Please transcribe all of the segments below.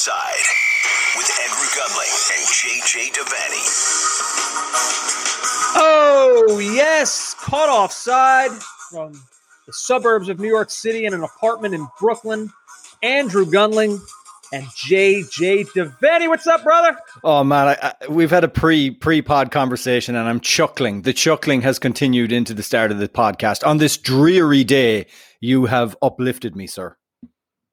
Offside with Andrew Gunling and JJ Devaney. Oh, yes. Caught offside from the suburbs of New York City in an apartment in Brooklyn. Andrew Gunling and JJ Devaney. What's up, brother? Oh man, I, I, we've had a pre pre pod conversation, and I'm chuckling. The chuckling has continued into the start of the podcast. On this dreary day, you have uplifted me, sir.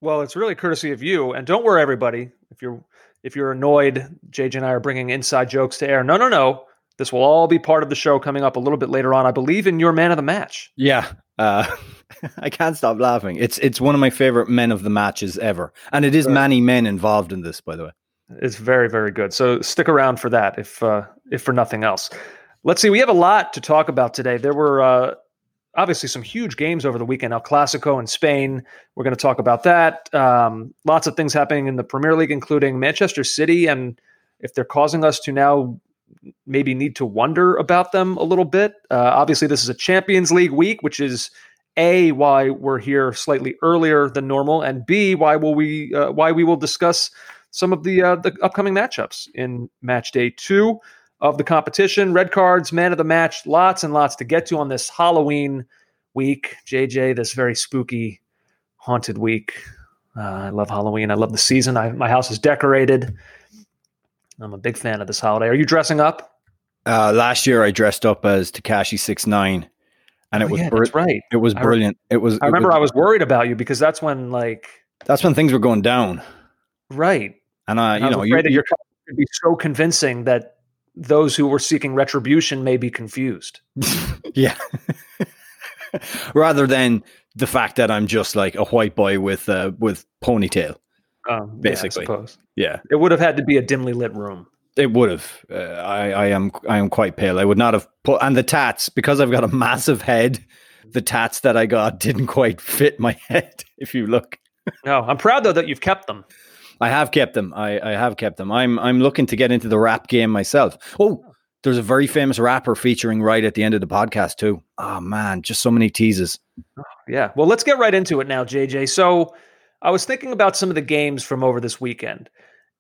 Well, it's really courtesy of you, and don't worry, everybody. If you're if you're annoyed, JJ and I are bringing inside jokes to air. No, no, no. This will all be part of the show coming up a little bit later on. I believe in your man of the match. Yeah. Uh, I can't stop laughing. It's it's one of my favorite men of the matches ever, and it is many men involved in this, by the way. It's very very good. So stick around for that, if uh, if for nothing else. Let's see. We have a lot to talk about today. There were uh, obviously some huge games over the weekend. El Clasico in Spain. We're going to talk about that. Um, lots of things happening in the Premier League, including Manchester City, and if they're causing us to now maybe need to wonder about them a little bit. Uh, obviously, this is a Champions League week, which is a why we're here slightly earlier than normal, and b why will we uh, why we will discuss some of the uh, the upcoming matchups in match day two of the competition. Red cards, man of the match, lots and lots to get to on this Halloween week. JJ, this very spooky, haunted week. Uh, I love Halloween. I love the season. I, my house is decorated. I'm a big fan of this holiday. Are you dressing up? Uh, last year I dressed up as Tekashi Six Nine, and oh, it was yeah, br- right. It was brilliant. I, it was. I remember was, I was worried about you because that's when like that's when things were going down. Right. And I, you I know, you, your could be so convincing that those who were seeking retribution may be confused. yeah. Rather than the fact that I'm just like a white boy with uh, with ponytail. Um, basically. Yeah. Yeah. It would have had to be a dimly lit room. It would have. Uh, I, I am I am quite pale. I would not have put and the tats because I've got a massive head. The tats that I got didn't quite fit my head. If you look. No, I'm proud though that you've kept them. I have kept them. I, I have kept them. I'm I'm looking to get into the rap game myself. Oh, there's a very famous rapper featuring right at the end of the podcast too. Oh man, just so many teases. Yeah. Well, let's get right into it now, JJ. So I was thinking about some of the games from over this weekend.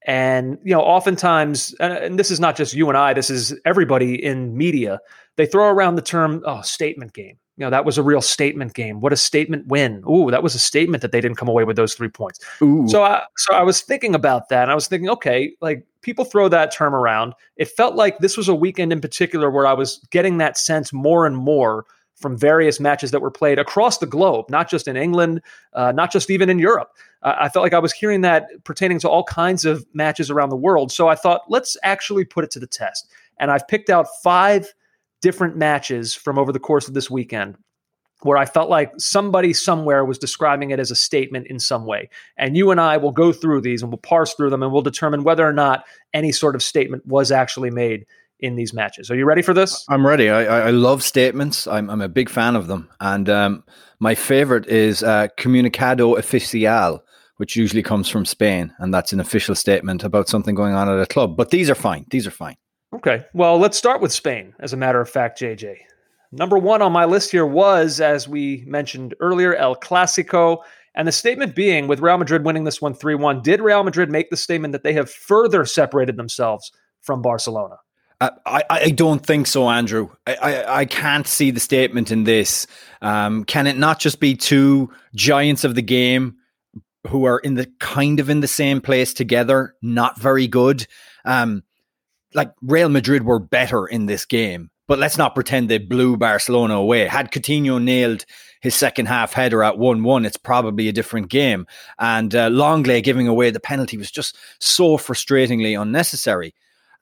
And, you know, oftentimes, uh, and this is not just you and I, this is everybody in media, they throw around the term, oh, statement game. You know, that was a real statement game. What a statement win. Ooh, that was a statement that they didn't come away with those three points. Ooh. So I, so I was thinking about that and I was thinking, okay, like people throw that term around. It felt like this was a weekend in particular where I was getting that sense more and more from various matches that were played across the globe, not just in England, uh, not just even in Europe. Uh, I felt like I was hearing that pertaining to all kinds of matches around the world. So I thought, let's actually put it to the test. And I've picked out five different matches from over the course of this weekend where I felt like somebody somewhere was describing it as a statement in some way. And you and I will go through these and we'll parse through them and we'll determine whether or not any sort of statement was actually made in these matches. Are you ready for this? I'm ready. I, I love statements. I'm, I'm a big fan of them. And um, my favorite is uh, Comunicado Oficial, which usually comes from Spain. And that's an official statement about something going on at a club. But these are fine. These are fine. Okay. Well, let's start with Spain, as a matter of fact, JJ. Number one on my list here was, as we mentioned earlier, El Clasico. And the statement being, with Real Madrid winning this one 3 1, did Real Madrid make the statement that they have further separated themselves from Barcelona? I, I don't think so, Andrew. I, I, I can't see the statement in this. Um, can it not just be two giants of the game who are in the kind of in the same place together, not very good? Um, like Real Madrid were better in this game, but let's not pretend they blew Barcelona away. Had Coutinho nailed his second half header at 1 1, it's probably a different game. And uh, Lenglet giving away the penalty was just so frustratingly unnecessary.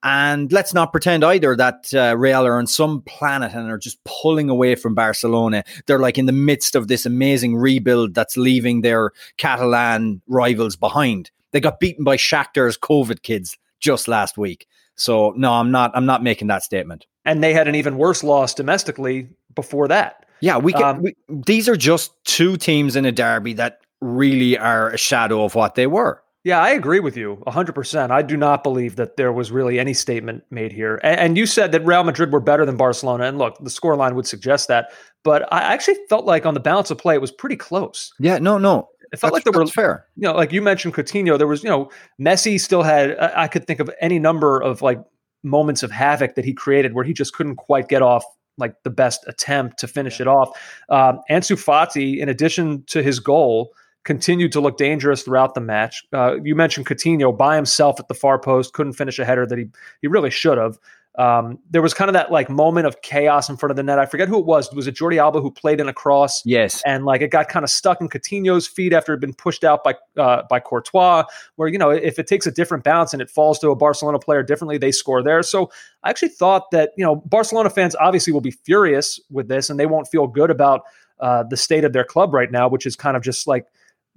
And let's not pretend either that uh, Real are on some planet and are just pulling away from Barcelona. They're like in the midst of this amazing rebuild that's leaving their Catalan rivals behind. They got beaten by Shakhtar's COVID kids just last week. So no, I'm not. I'm not making that statement. And they had an even worse loss domestically before that. Yeah, we, can, um, we these are just two teams in a derby that really are a shadow of what they were. Yeah, I agree with you 100%. I do not believe that there was really any statement made here. And, and you said that Real Madrid were better than Barcelona. And look, the scoreline would suggest that. But I actually felt like on the balance of play, it was pretty close. Yeah, no, no. It felt that's, like there were fair. You know, like you mentioned Coutinho, there was you know Messi still had. I could think of any number of like moments of havoc that he created where he just couldn't quite get off like the best attempt to finish it off. Um, Ansu Fati, in addition to his goal, continued to look dangerous throughout the match. Uh, you mentioned Coutinho by himself at the far post, couldn't finish a header that he he really should have. Um, there was kind of that like moment of chaos in front of the net. I forget who it was. Was it Jordi Alba who played in a cross? Yes. And like it got kind of stuck in Coutinho's feet after it had been pushed out by uh, by Courtois. Where you know if it takes a different bounce and it falls to a Barcelona player differently, they score there. So I actually thought that you know Barcelona fans obviously will be furious with this and they won't feel good about uh, the state of their club right now, which is kind of just like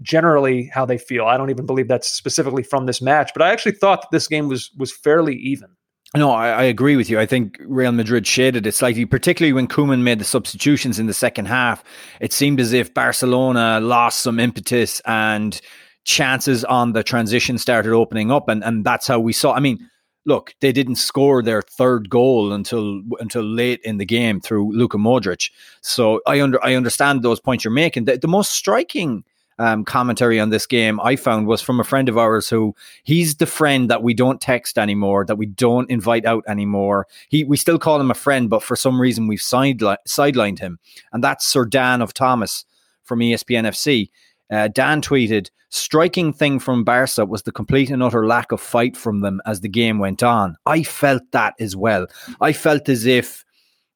generally how they feel. I don't even believe that's specifically from this match, but I actually thought that this game was was fairly even. No, I, I, agree with you. I think Real Madrid shaded it slightly, particularly when Koeman made the substitutions in the second half. It seemed as if Barcelona lost some impetus and chances on the transition started opening up, and, and that's how we saw. I mean, look, they didn't score their third goal until until late in the game through Luka Modric. So I under I understand those points you're making. The, the most striking um, commentary on this game I found was from a friend of ours who he's the friend that we don't text anymore, that we don't invite out anymore. He we still call him a friend, but for some reason we've sideli- sidelined him, and that's Sir Dan of Thomas from ESPN FC. Uh, Dan tweeted, "Striking thing from Barca was the complete and utter lack of fight from them as the game went on. I felt that as well. I felt as if."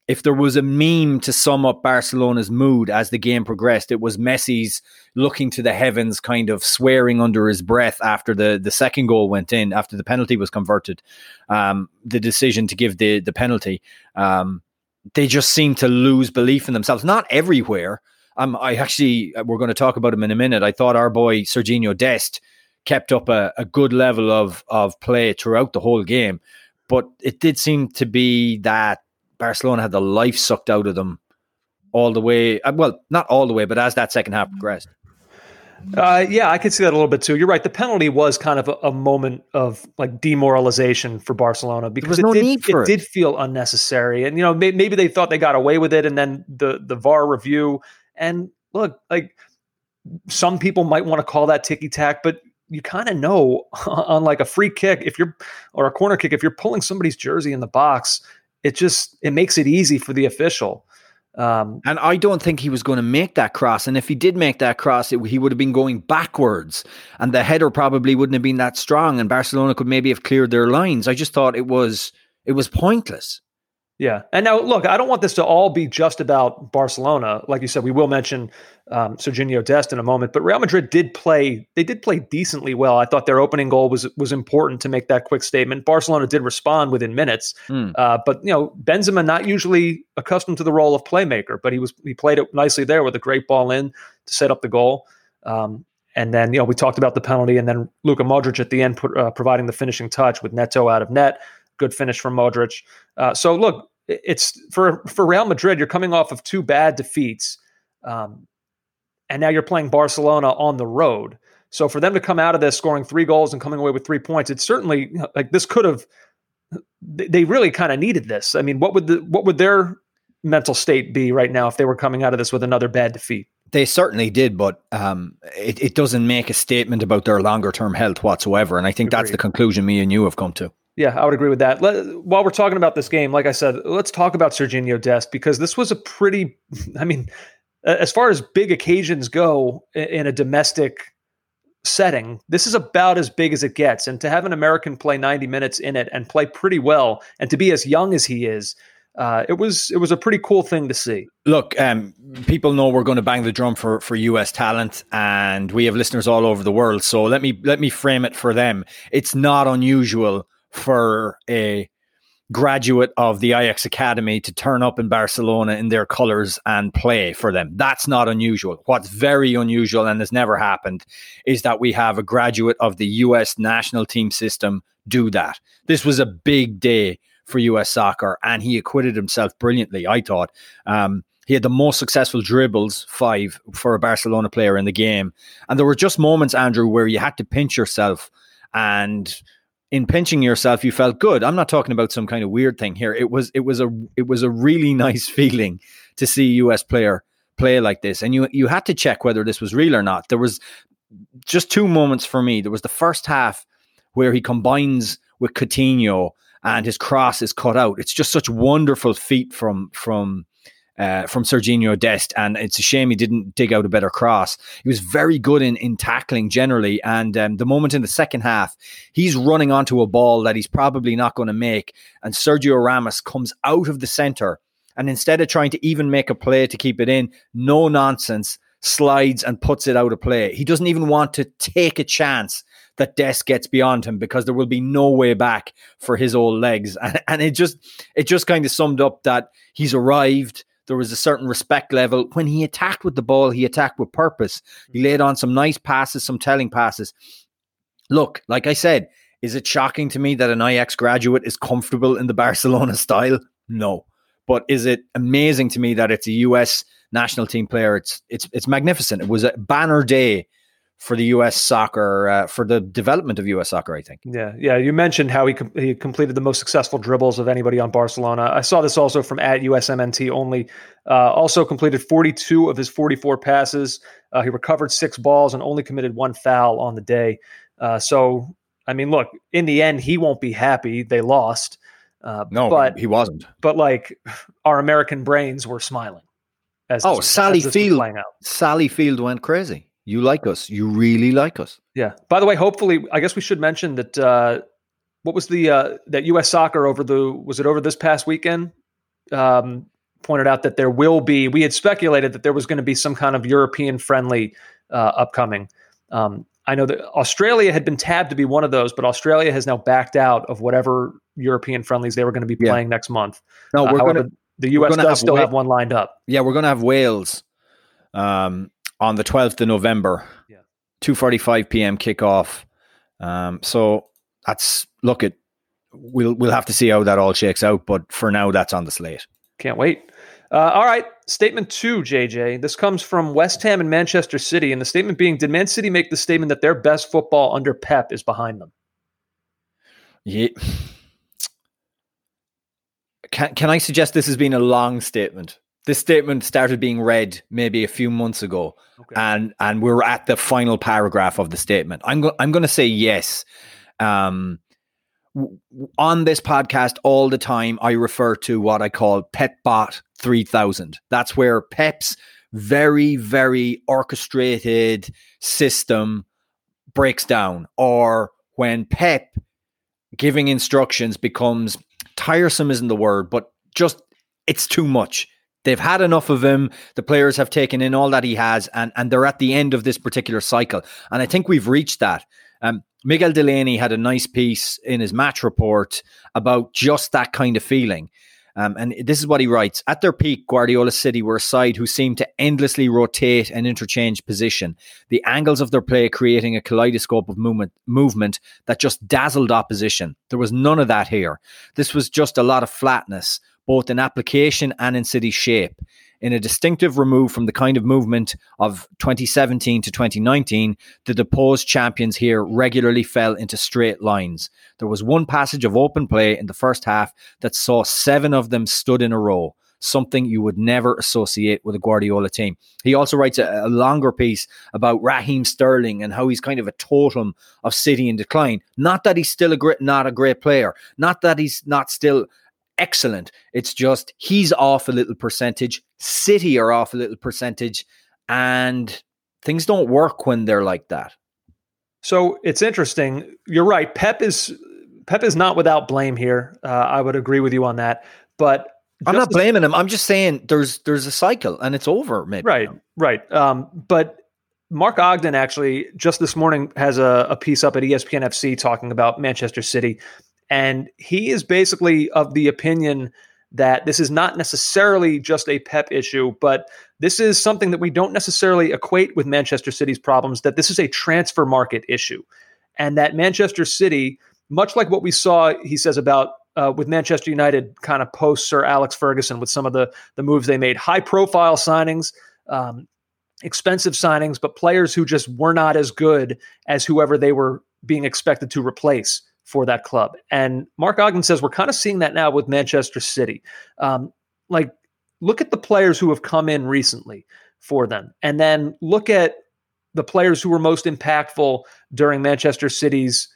If there was a meme to sum up Barcelona's mood as the game progressed, it was Messi's looking to the heavens, kind of swearing under his breath after the, the second goal went in, after the penalty was converted, um, the decision to give the, the penalty. Um, they just seemed to lose belief in themselves. Not everywhere. Um, I actually, we're going to talk about him in a minute. I thought our boy Serginho Dest kept up a, a good level of, of play throughout the whole game. But it did seem to be that Barcelona had the life sucked out of them all the way. Uh, well, not all the way, but as that second half progressed. Uh, yeah, I could see that a little bit too. You're right. The penalty was kind of a, a moment of like demoralization for Barcelona because it, no did, it, it did feel unnecessary. And you know, may, maybe they thought they got away with it, and then the the VAR review. And look, like some people might want to call that ticky tack, but you kind of know on like a free kick if you're or a corner kick if you're pulling somebody's jersey in the box it just it makes it easy for the official. Um, and I don't think he was going to make that cross. And if he did make that cross, it, he would have been going backwards, and the header probably wouldn't have been that strong. And Barcelona could maybe have cleared their lines. I just thought it was it was pointless. Yeah. And now, look, I don't want this to all be just about Barcelona. Like you said, we will mention um, Serginho Dest in a moment, but Real Madrid did play. They did play decently well. I thought their opening goal was was important to make that quick statement. Barcelona did respond within minutes, mm. uh, but you know Benzema not usually accustomed to the role of playmaker, but he was he played it nicely there with a great ball in to set up the goal. Um, and then you know we talked about the penalty, and then Luka Modric at the end put, uh, providing the finishing touch with Neto out of net. Good finish from Modric. Uh, so look, it's for for Real Madrid. You're coming off of two bad defeats, um, and now you're playing Barcelona on the road. So for them to come out of this scoring three goals and coming away with three points, it's certainly like this could have. They really kind of needed this. I mean, what would the what would their mental state be right now if they were coming out of this with another bad defeat? They certainly did, but um, it, it doesn't make a statement about their longer term health whatsoever. And I think Agreed. that's the conclusion me and you have come to. Yeah, I would agree with that. Let, while we're talking about this game, like I said, let's talk about Serginho Dest because this was a pretty, I mean, as far as big occasions go in a domestic setting, this is about as big as it gets. And to have an American play 90 minutes in it and play pretty well, and to be as young as he is, uh, it was it was a pretty cool thing to see. Look, um, people know we're going to bang the drum for for US talent, and we have listeners all over the world. So let me let me frame it for them. It's not unusual for a graduate of the Ajax Academy to turn up in Barcelona in their colours and play for them. That's not unusual. What's very unusual and has never happened is that we have a graduate of the US national team system do that. This was a big day for US soccer and he acquitted himself brilliantly, I thought. Um, he had the most successful dribbles, five, for a Barcelona player in the game. And there were just moments, Andrew, where you had to pinch yourself and in pinching yourself you felt good i'm not talking about some kind of weird thing here it was it was a it was a really nice feeling to see a us player play like this and you you had to check whether this was real or not there was just two moments for me. There was the first half where he combines with Coutinho and his cross is cut out. It's just such wonderful feet from from uh, from Serginho Dest, and it's a shame he didn't dig out a better cross. He was very good in in tackling generally, and um, the moment in the second half, he's running onto a ball that he's probably not going to make, and Sergio Ramos comes out of the center, and instead of trying to even make a play to keep it in, no nonsense, slides and puts it out of play. He doesn't even want to take a chance that Dest gets beyond him because there will be no way back for his old legs. And, and it just it just kind of summed up that he's arrived. There was a certain respect level. When he attacked with the ball, he attacked with purpose. He mm-hmm. laid on some nice passes, some telling passes. Look, like I said, is it shocking to me that an Ajax graduate is comfortable in the Barcelona style? No. But is it amazing to me that it's a US national team player? It's it's it's magnificent. It was a banner day for the U.S. soccer uh, for the development of U.S. soccer. I think. Yeah, yeah. You mentioned how he com- he completed the most successful dribbles of anybody on Barcelona. I saw this also from at USMNT only. Uh, also completed 42 of his 44 passes. Uh, he recovered six balls and only committed one foul on the day. Uh, so, I mean, look, in the end, he won't be happy. They lost. Uh, no, but he wasn't. But like, our American brains were smiling. As oh, Sally Field. Sally Field went crazy. You like us. You really like us. Yeah. By the way, hopefully, I guess we should mention that. Uh, what was the uh, that U.S. Soccer over the was it over this past weekend? Um, pointed out that there will be. We had speculated that there was going to be some kind of European friendly uh, upcoming. Um, I know that Australia had been tabbed to be one of those, but Australia has now backed out of whatever European friendlies they were going to be playing yeah. next month. No, we're uh, going to. The U.S. does still have one lined up. Yeah, we're going to have Wales. Um, on the 12th of November. Yeah. 2:45 p.m. kickoff. Um, so that's look at we'll we'll have to see how that all shakes out, but for now that's on the slate. Can't wait. Uh, all right, statement two, JJ. This comes from West Ham and Manchester City, and the statement being: Did Man City make the statement that their best football under Pep is behind them? Yeah. Can Can I suggest this has been a long statement? This statement started being read maybe a few months ago, okay. and and we're at the final paragraph of the statement. I'm go- I'm going to say yes. Um, w- on this podcast, all the time, I refer to what I call PepBot 3000. That's where Pep's very very orchestrated system breaks down, or when Pep giving instructions becomes tiresome isn't the word, but just it's too much They've had enough of him. The players have taken in all that he has, and, and they're at the end of this particular cycle. And I think we've reached that. Um, Miguel Delaney had a nice piece in his match report about just that kind of feeling. Um, and this is what he writes At their peak, Guardiola City were a side who seemed to endlessly rotate and interchange position, the angles of their play creating a kaleidoscope of movement, movement that just dazzled opposition. There was none of that here. This was just a lot of flatness, both in application and in city shape. In a distinctive remove from the kind of movement of 2017 to 2019, the deposed champions here regularly fell into straight lines. There was one passage of open play in the first half that saw seven of them stood in a row something you would never associate with a Guardiola team. He also writes a, a, longer piece about Raheem Sterling and how he's kind of a totem of City in decline. Not that he's still a great, not a great player, not that he's not still excellent. It's just he's off a little percentage, City are off a little percentage, and things don't work when they're like that. So it's interesting. You're right. Pep is Pep is not without blame here. Uh, I would agree with you on that. But I'm not blaming him. I'm just saying there's there's a cycle and it's over. Maybe right, right. Um, but Mark Ogden actually just this morning has a, a piece up at ESPN FC talking about Manchester City and he is basically of the opinion that this is not necessarily just a Pep issue, but this is something that we don't necessarily equate with Manchester City's problems, that this is a transfer market issue. And that Manchester City, much like what we saw, he says, about uh, with Manchester United kind of post Sir Alex Ferguson with some of the, the moves they made, high profile signings, um, expensive signings, but players who just were not as good as whoever they were being expected to replace for that club. And Mark Ogden says we're kind of seeing that now with Manchester City. Um, like, look at the players who have come in recently for them, and then look at the players who were most impactful during Manchester City's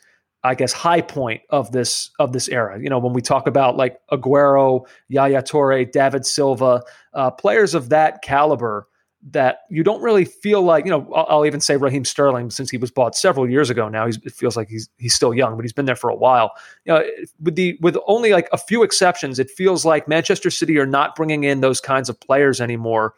I guess high point of this of this era. You know, when we talk about like Aguero, Yaya Toure, David Silva, uh, players of that caliber that you don't really feel like. You know, I'll, I'll, even say Raheem Sterling since he was bought several years ago. Now it feels like he's he's still young, but he's been there for a while. You know, with the with only like a few exceptions, it feels like Manchester City are not bringing in those kinds of players anymore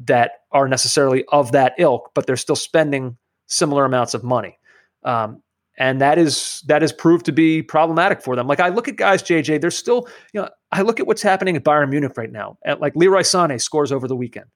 that are necessarily of that ilk, but they're still spending similar amounts of money. Um, and that is that is proved to be problematic for them. Like I look at guys, JJ, they're still, you know, I look at what's happening at Bayern Munich right now. At like Leroy Sané scores over the weekend.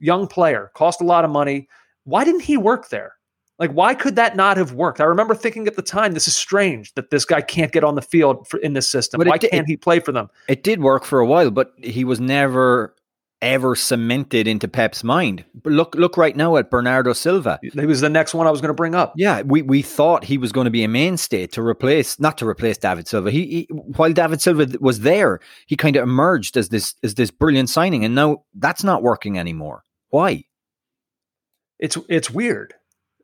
Young player, cost a lot of money. Why didn't he work there? Like, why could that not have worked? I remember thinking at the time, this is strange that this guy can't get on the field for, in this system. But why can't it, he play for them? It did work for a while, but he was never ever cemented into Pep's mind. But look, look right now at Bernardo Silva. He was the next one I was going to bring up. Yeah, we, we thought he was going to be a mainstay to replace, not to replace David Silva. He, he while David Silva was there, he kind of emerged as this as this brilliant signing, and now that's not working anymore. Why? It's it's weird.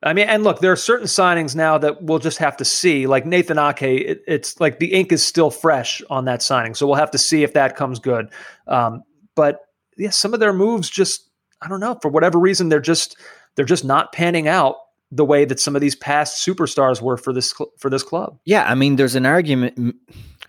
I mean, and look, there are certain signings now that we'll just have to see. Like Nathan Ake, it, it's like the ink is still fresh on that signing, so we'll have to see if that comes good. Um, but yeah, some of their moves just I don't know for whatever reason they're just they're just not panning out the way that some of these past superstars were for this for this club. Yeah, I mean, there's an argument,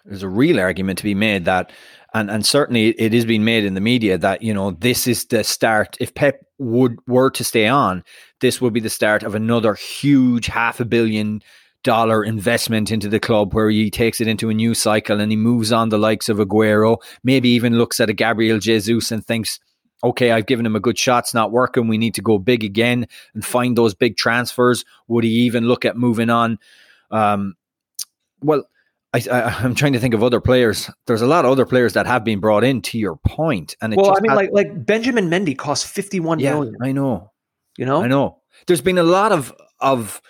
there's a real argument to be made that, and and certainly it is being made in the media that you know this is the start. If Pep would were to stay on, this would be the start of another huge half a billion dollar investment into the club where he takes it into a new cycle and he moves on the likes of Aguero, maybe even looks at a Gabriel Jesus and thinks, okay, I've given him a good shot, it's not working. We need to go big again and find those big transfers. Would he even look at moving on? Um, well, I, am trying to think of other players. There's a lot of other players that have been brought in. To your point, and well, I mean, had, like like Benjamin Mendy cost 51 yeah, million. I know, you know, I know. There's been a lot of of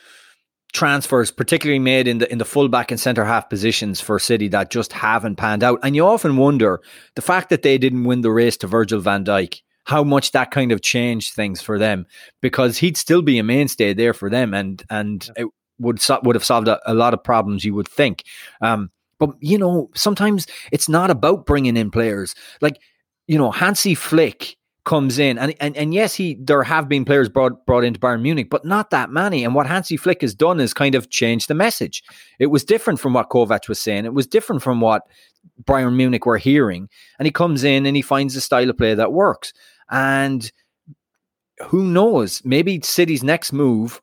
transfers, particularly made in the in the fullback and centre half positions for City that just haven't panned out. And you often wonder the fact that they didn't win the race to Virgil van Dijk, how much that kind of changed things for them, because he'd still be a mainstay there for them, and and it would would have solved a, a lot of problems you would think. Um, but you know, sometimes it's not about bringing in players like you know Hansi Flick comes in, and and and yes, he there have been players brought brought into Bayern Munich, but not that many. And what Hansi Flick has done is kind of changed the message. It was different from what Kovac was saying. It was different from what Bayern Munich were hearing. And he comes in and he finds a style of play that works. And who knows? Maybe City's next move,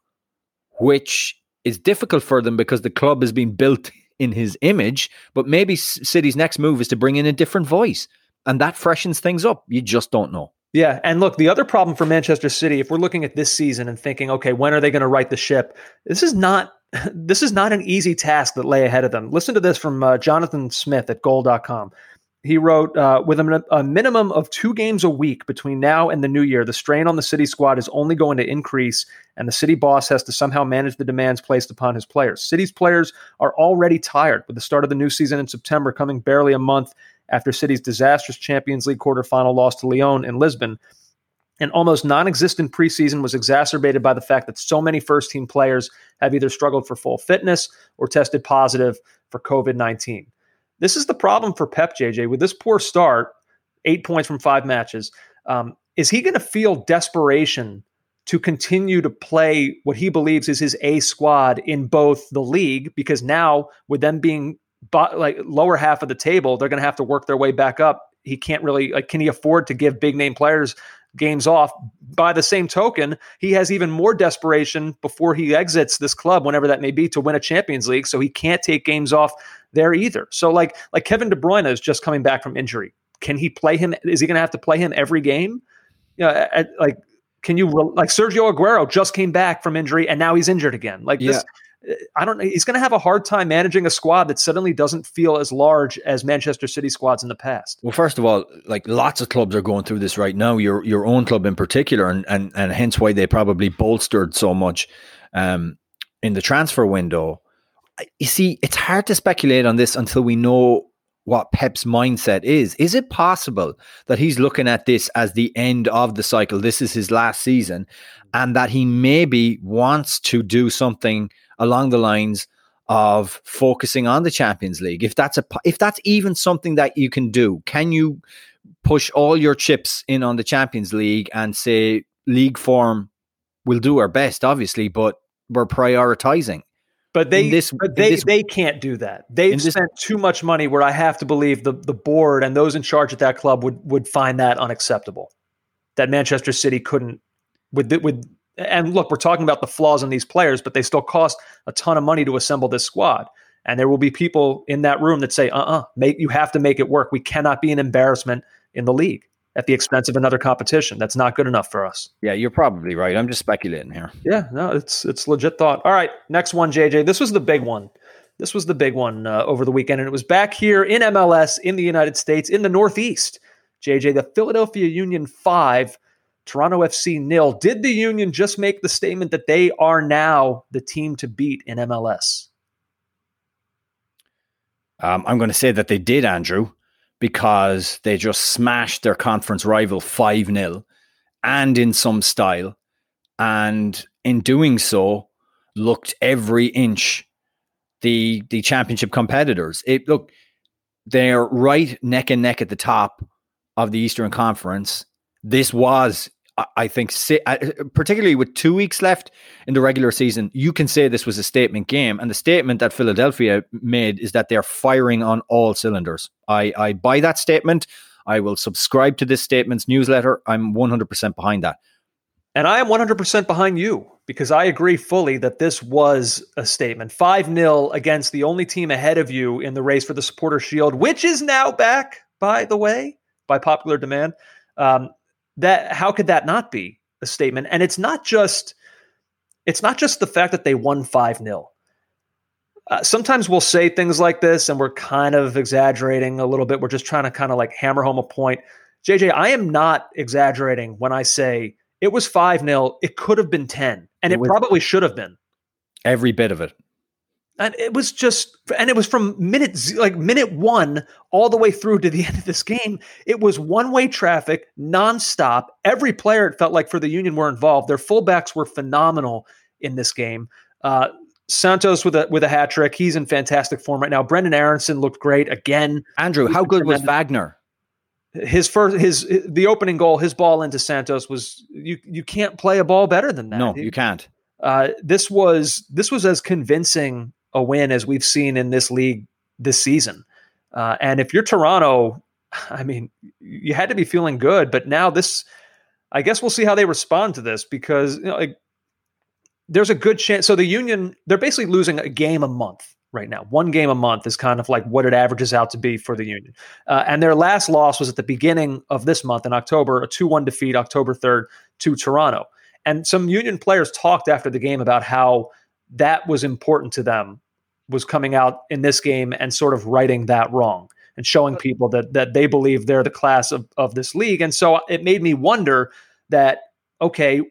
which is difficult for them because the club has been built in his image, but maybe City's next move is to bring in a different voice. And that freshens things up. You just don't know. Yeah, and look, the other problem for Manchester City, if we're looking at this season and thinking, okay, when are they going to right the ship? This is not this is not an easy task that lay ahead of them. Listen to this from uh, Jonathan Smith at Goal.com. He wrote, uh, with a, a minimum of two games a week between now and the new year, the strain on the City squad is only going to increase, and the City boss has to somehow manage the demands placed upon his players. City's players are already tired with the start of the new season in September coming barely a month after City's disastrous Champions League quarterfinal loss to Lyon in Lisbon. An almost non existent preseason was exacerbated by the fact that so many first team players have either struggled for full fitness or tested positive for COVID 19. This is the problem for Pep JJ. With this poor start, eight points from five matches, um, is he going to feel desperation to continue to play what he believes is his A squad in both the league? Because now, with them being like lower half of the table, they're going to have to work their way back up. He can't really like. Can he afford to give big name players games off? By the same token, he has even more desperation before he exits this club, whenever that may be, to win a Champions League. So he can't take games off there either. So like like Kevin De Bruyne is just coming back from injury. Can he play him? Is he going to have to play him every game? You know, at, like can you like Sergio Aguero just came back from injury and now he's injured again? Like yeah. this I don't know. He's going to have a hard time managing a squad that suddenly doesn't feel as large as Manchester City squads in the past. Well, first of all, like lots of clubs are going through this right now. Your your own club in particular, and and and hence why they probably bolstered so much um, in the transfer window. You see, it's hard to speculate on this until we know what Pep's mindset is. Is it possible that he's looking at this as the end of the cycle? This is his last season, and that he maybe wants to do something along the lines of focusing on the Champions League. If that's a if that's even something that you can do, can you push all your chips in on the Champions League and say league form We'll do our best, obviously, but we're prioritizing. But they, this, but they, this, they can't do that. They've spent too much money. Where I have to believe the the board and those in charge at that club would would find that unacceptable. That Manchester City couldn't with with and look, we're talking about the flaws in these players, but they still cost a ton of money to assemble this squad. And there will be people in that room that say, "Uh, uh-uh, uh you have to make it work. We cannot be an embarrassment in the league." At the expense of another competition. That's not good enough for us. Yeah, you're probably right. I'm just speculating here. Yeah, no, it's it's legit thought. All right, next one, JJ. This was the big one. This was the big one uh, over the weekend, and it was back here in MLS in the United States in the Northeast. JJ, the Philadelphia Union five, Toronto FC nil. Did the Union just make the statement that they are now the team to beat in MLS? Um, I'm going to say that they did, Andrew because they just smashed their conference rival 5 0 and in some style. And in doing so, looked every inch the the championship competitors. It look they're right neck and neck at the top of the Eastern Conference. This was I think, particularly with two weeks left in the regular season, you can say this was a statement game. And the statement that Philadelphia made is that they're firing on all cylinders. I, I buy that statement. I will subscribe to this statement's newsletter. I'm 100% behind that. And I am 100% behind you because I agree fully that this was a statement. 5 0 against the only team ahead of you in the race for the Supporter Shield, which is now back, by the way, by popular demand. Um, that how could that not be a statement? And it's not just it's not just the fact that they won 5 0. Uh, sometimes we'll say things like this and we're kind of exaggerating a little bit. We're just trying to kind of like hammer home a point. JJ, I am not exaggerating when I say it was 5 0. It could have been 10, and it, it probably should have been. Every bit of it and it was just and it was from minute like minute one all the way through to the end of this game. It was one way traffic nonstop. Every player it felt like for the union were involved. Their fullbacks were phenomenal in this game. Uh, santos with a with a hat trick he's in fantastic form right now. Brenden aaronson looked great again. Andrew how good was wagner? His first his the opening goal his ball into santos was you you can't play a ball better than that no you can't. Uh, this was this was as convincing a win as we've seen in this league this season. Uh, and if you're Toronto, I mean, you had to be feeling good, but now this, I guess we'll see how they respond to this because you know, like, there's a good chance. So the Union, they're basically losing a game a month right now. One game a month is kind of like what it averages out to be for the Union. Uh, and their last loss was at the beginning of this month in October, a 2 1 defeat, October 3rd, to Toronto. And some Union players talked after the game about how that was important to them was coming out in this game and sort of righting that wrong and showing people that that they believe they're the class of, of this league. And so it made me wonder that, okay,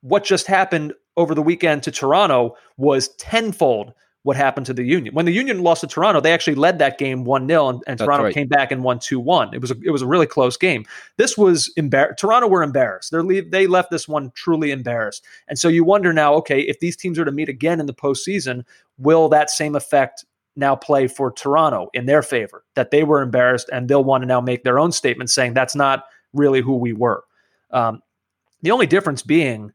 what just happened over the weekend to Toronto was tenfold what happened to the Union. When the Union lost to Toronto, they actually led that game 1-0 and, and Toronto right. came back and won 2-1. It was a, it was a really close game. This was embar- Toronto were embarrassed. They leave, they left this one truly embarrassed. And so you wonder now, okay, if these teams are to meet again in the postseason, will that same effect now play for Toronto in their favor? That they were embarrassed and they'll want to now make their own statement saying that's not really who we were. Um, the only difference being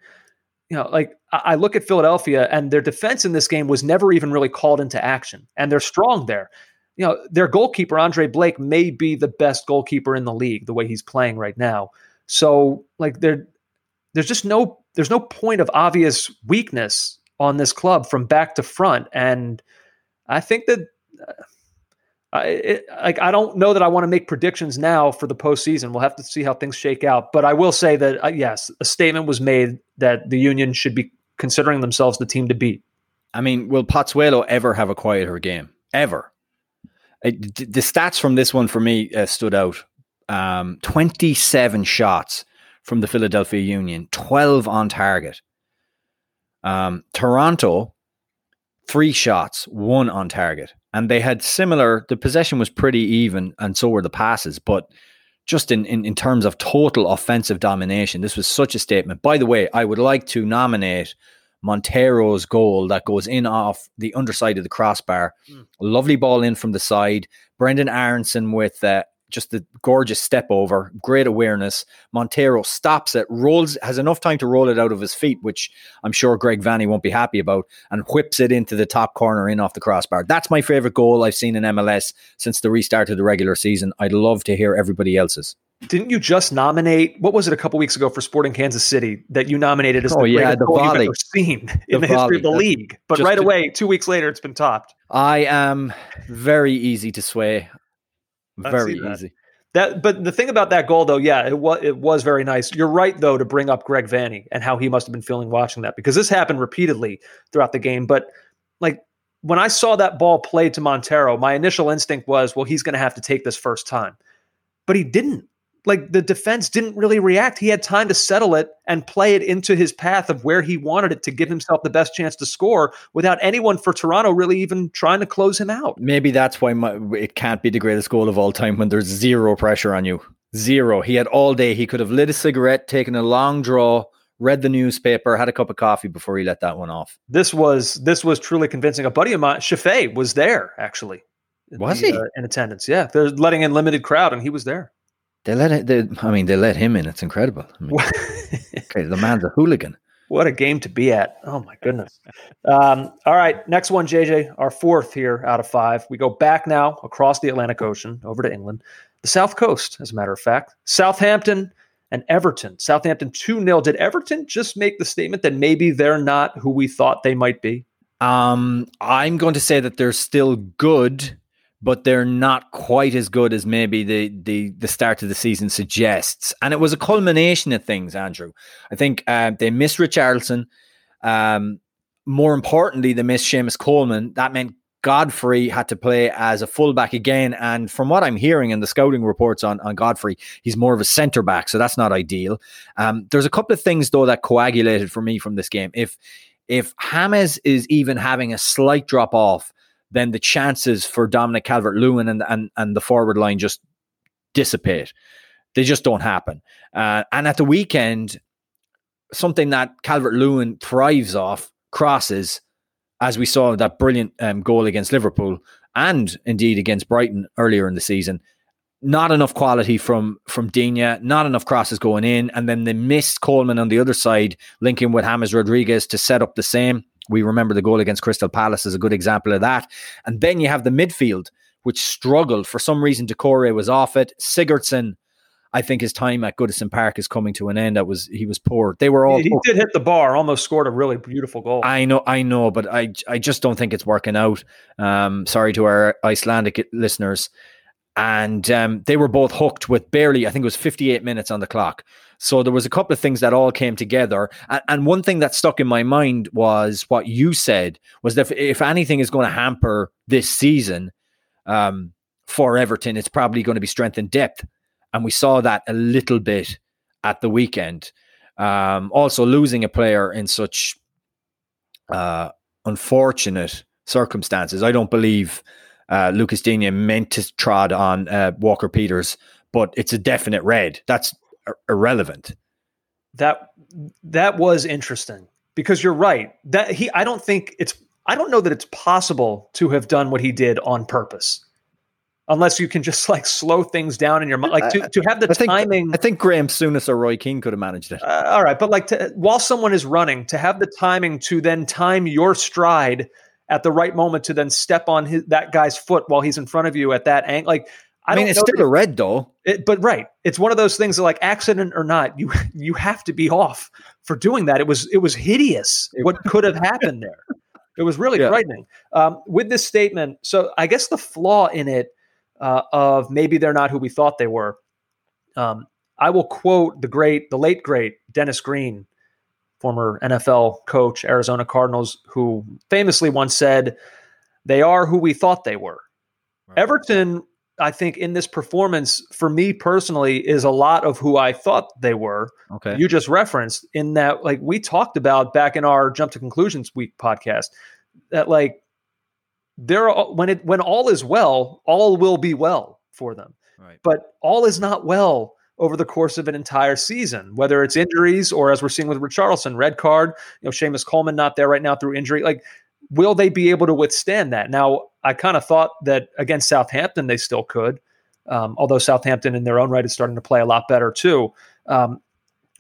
you know, like I look at Philadelphia and their defense in this game was never even really called into action, and they're strong there. You know, their goalkeeper Andre Blake may be the best goalkeeper in the league the way he's playing right now. So, like, there, there's just no there's no point of obvious weakness on this club from back to front, and I think that. Uh, I, it, like I don't know that I want to make predictions now for the postseason. We'll have to see how things shake out. But I will say that uh, yes, a statement was made that the Union should be considering themselves the team to beat. I mean, will Pozuelo ever have a quieter game? Ever? It, the stats from this one for me uh, stood out. Um, Twenty-seven shots from the Philadelphia Union, twelve on target. Um, Toronto three shots, one on target. And they had similar, the possession was pretty even, and so were the passes. But just in, in, in terms of total offensive domination, this was such a statement. By the way, I would like to nominate Monteiro's goal that goes in off the underside of the crossbar. Mm. Lovely ball in from the side. Brenden Aaronson with uh, just the gorgeous step over, great awareness. Monteiro stops it, rolls, has enough time to roll it out of his feet, which I'm sure Greg Vanney won't be happy about, and whips it into the top corner in off the crossbar. That's my favorite goal I've seen in MLS since the restart of the regular season. I'd love to hear everybody else's. Didn't you just nominate? What was it a couple weeks ago for Sporting Kansas City that you nominated as oh, the yeah, greatest the goal volley. you've ever seen in the, history of the league? But just right away, two weeks later, it's been topped. I am very easy to sway. Very that. easy. That, but the thing about that goal, though, yeah, it was it was very nice. You're right, though, to bring up Greg Vanney and how he must have been feeling watching that because this happened repeatedly throughout the game. But like when I saw that ball played to Monteiro, my initial instinct was, well, he's going to have to take this first time, but he didn't like the defense didn't really react. He had time to settle it and play it into his path of where he wanted it to give himself the best chance to score without anyone for Toronto really even trying to close him out. Maybe that's why my, it can't be the greatest goal of all time when there's zero pressure on you. Zero. He had all day. He could have lit a cigarette, taken a long draw, read the newspaper, had a cup of coffee before he let that one off. This was this was truly convincing. A buddy of mine, Shafay, was there actually. Was the, he uh, in attendance? Yeah, they're letting in limited crowd, and he was there. They let it. They, I mean, they let him in. It's incredible. I mean, okay, the man's a hooligan. What a game to be at! Oh my goodness. Um, all right, next one, JJ, our fourth here out of five. We go back now across the Atlantic Ocean over to England, the South Coast, as a matter of fact. Southampton and Everton. Southampton 2 0. Did Everton just make the statement that maybe they're not who we thought they might be? Um, I'm going to say that they're still good but they're not quite as good as maybe the the the start of the season suggests. And it was a culmination of things, Andrew. I think uh, they missed Richarlison. Um, more importantly, they missed Seamus Coleman. That meant Godfrey had to play as a fullback again. And from what I'm hearing in the scouting reports on, on Godfrey, he's more of a centre back, so that's not ideal. Um, there's a couple of things though that coagulated for me from this game. If if James is even having a slight drop off, then the chances for Dominic Calvert Lewin and, and, and the forward line just dissipate. They just don't happen. Uh, and at the weekend, something that Calvert Lewin thrives off crosses, as we saw that brilliant um, goal against Liverpool and indeed against Brighton earlier in the season. Not enough quality from from Digne, not enough crosses going in, and then they missed Coleman on the other side, linking with James Rodriguez to set up the same. We remember the goal against Crystal Palace is a good example of that. And then you have the midfield, which struggled. For some reason, Doucouré was off it. Sigurdsson, I think his time at Goodison Park is coming to an end. That was he was poor. They were all he, he did hit the bar, almost scored a really beautiful goal. I know, I know, but I I just don't think it's working out. Um, sorry to our Icelandic listeners. And um, they were both hooked with barely, I think it was 58 minutes on the clock. So there was a couple of things that all came together. And, and one thing that stuck in my mind was what you said was that if, if anything is going to hamper this season um, for Everton, it's probably going to be strength and depth. And we saw that a little bit at the weekend. Um, also, losing a player in such uh, unfortunate circumstances. I don't believe uh, Lucas Digne meant to trod on uh, Walker Peters, but it's a definite red. That's irrelevant. That that was interesting because you're right. That he I don't think it's I don't know that it's possible to have done what he did on purpose. Unless you can just like slow things down in your mind, like to, to have the I think, timing. I think Graham Souness or Roy Keane could have managed it. Uh, all right, but like to, while someone is running, to have the timing to then time your stride at the right moment to then step on his, that guy's foot while he's in front of you at that angle, like I, I mean, it's still a red though. It, but right, it's one of those things that, like, accident or not, you you have to be off for doing that. It was it was hideous what could have happened there. It was really yeah. frightening. Um, with this statement, so I guess the flaw in it uh, of maybe they're not who we thought they were. Um, I will quote the great, the late great Dennis Green, former NFL coach, Arizona Cardinals, who famously once said, "They are who we thought they were." Right. Everton I think in this performance, for me personally, is a lot of who I thought they were. Okay. You just referenced in that, like we talked about back in our Jump to Conclusions Week podcast. that like they're when it when all is well, all will be well for them. Right. But all is not well over the course of an entire season, whether it's injuries or as we're seeing with Richarlison, red card, you know, Seamus Coleman not there right now through injury. Like, will they be able to withstand that? Now, I kind of thought that against Southampton they still could, um, although Southampton in their own right is starting to play a lot better too. Um,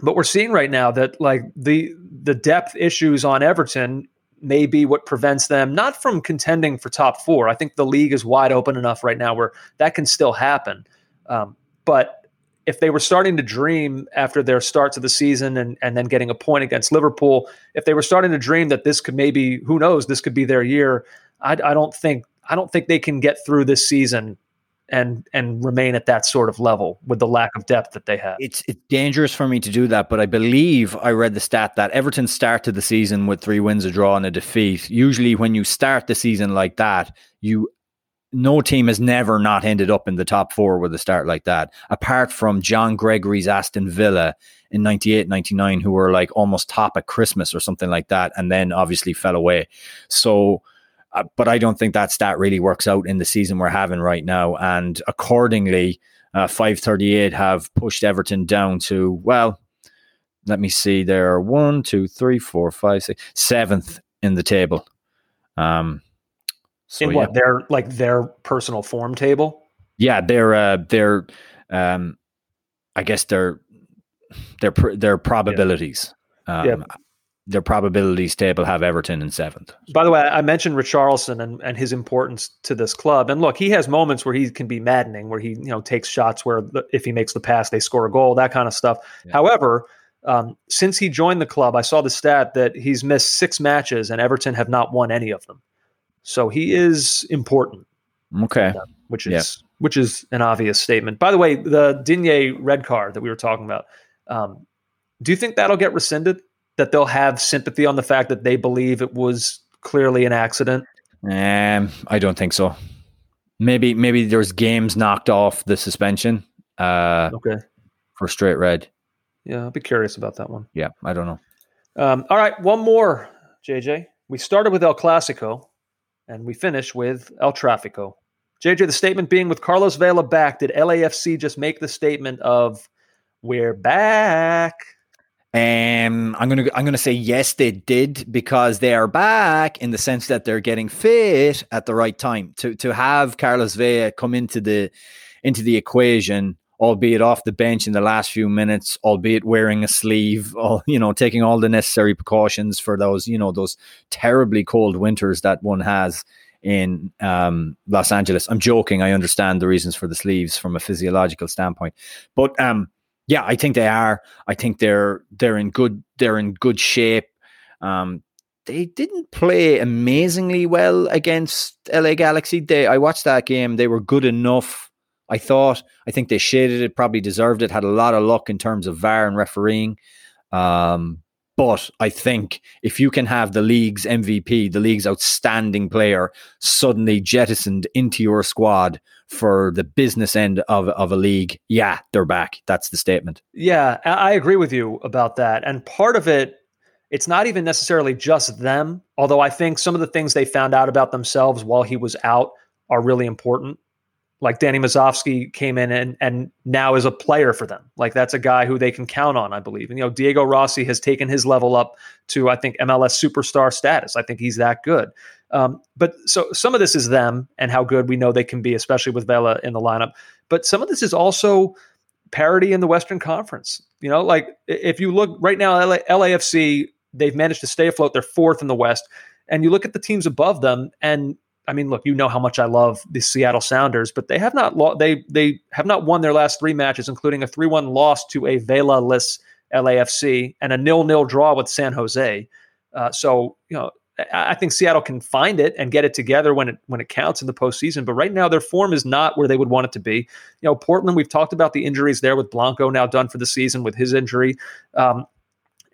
but we're seeing right now that like the the depth issues on Everton may be what prevents them not from contending for top four. I think the league is wide open enough right now where that can still happen. Um, but if they were starting to dream after their starts of the season and, and then getting a point against Liverpool, if they were starting to dream that this could maybe, who knows, this could be their year, I, I don't think I don't think they can get through this season and and remain at that sort of level with the lack of depth that they have. It's it's dangerous for me to do that, but I believe I read the stat that Everton started the season with three wins, a draw, and a defeat. Usually, when you start the season like that, you no team has never not ended up in the top four with a start like that, apart from John Gregory's Aston Villa in 98, 99, who were like almost top at Christmas or something like that, and then obviously fell away. So uh, but I don't think that stat really works out in the season we're having right now. And accordingly, uh, 538 have pushed Everton down to, well, let me see, there are one, two, three, four, five, six, seventh in the table. Um, so, in what yeah. their like their personal form table? Yeah, they're uh, they're um, I guess they're their their probabilities. Yeah. Um, yeah their probabilities table have Everton in seventh. By the way, I mentioned Richarlison and, and his importance to this club. And look, he has moments where he can be maddening, where he you know takes shots where the, if he makes the pass, they score a goal, that kind of stuff. Yeah. However, um, since he joined the club, I saw the stat that he's missed six matches and Everton have not won any of them. So he is important. Okay, them, which is yeah. which is an obvious statement. By the way, the Digne red card that we were talking about. Um, do you think that'll get rescinded? That they'll have sympathy on the fact that they believe it was clearly an accident? Um, I don't think so. Maybe maybe there's games knocked off the suspension. Uh, okay. For straight red. Yeah, I'll be curious about that one. Yeah, I don't know. Um, all right, one more, JJ. We started with El Clasico, and we finish with El Trafico. JJ, the statement being with Carlos Vela back, did LAFC just make the statement of "We're back"? Um, I'm gonna I'm gonna say yes, they did because they are back in the sense that they're getting fit at the right time. To to have Carlos Vela come into the into the equation, albeit off the bench in the last few minutes, albeit wearing a sleeve, all you know, taking all the necessary precautions for those you know those terribly cold winters that one has in um, Los Angeles. I'm joking. I understand the reasons for the sleeves from a physiological standpoint, but um yeah, I think they are. I think they're they're in good they're in good shape. Um, they didn't play amazingly well against LA Galaxy. They I watched that game. They were good enough. I thought. I think they shaded it. Probably deserved it. Had a lot of luck in terms of VAR and refereeing. Um, but I think if you can have the league's MVP, the league's outstanding player, suddenly jettisoned into your squad for the business end of, of a league, yeah, they're back. That's the statement. Yeah, I agree with you about that. And part of it, it's not even necessarily just them, although I think some of the things they found out about themselves while he was out are really important like Danny Musovski came in and and now is a player for them. Like that's a guy who they can count on, I believe. And you know, Diego Rossi has taken his level up to I think MLS superstar status. I think he's that good. Um, but so some of this is them and how good we know they can be, especially with Vela in the lineup. But some of this is also parity in the Western Conference. You know, like if you look right now, LA, LAFC they've managed to stay afloat. They're fourth in the West, and you look at the teams above them, and I mean, look, you know how much I love the Seattle Sounders, but they have not lo- they they have not won their last three matches, including a three one loss to a Vela-less LAFC and a nil nil draw with San Jose. Uh, so you know, I think Seattle can find it and get it together when it when it counts in the postseason. But right now, their form is not where they would want it to be. You know, Portland. We've talked about the injuries there with Blanco now done for the season with his injury. Um,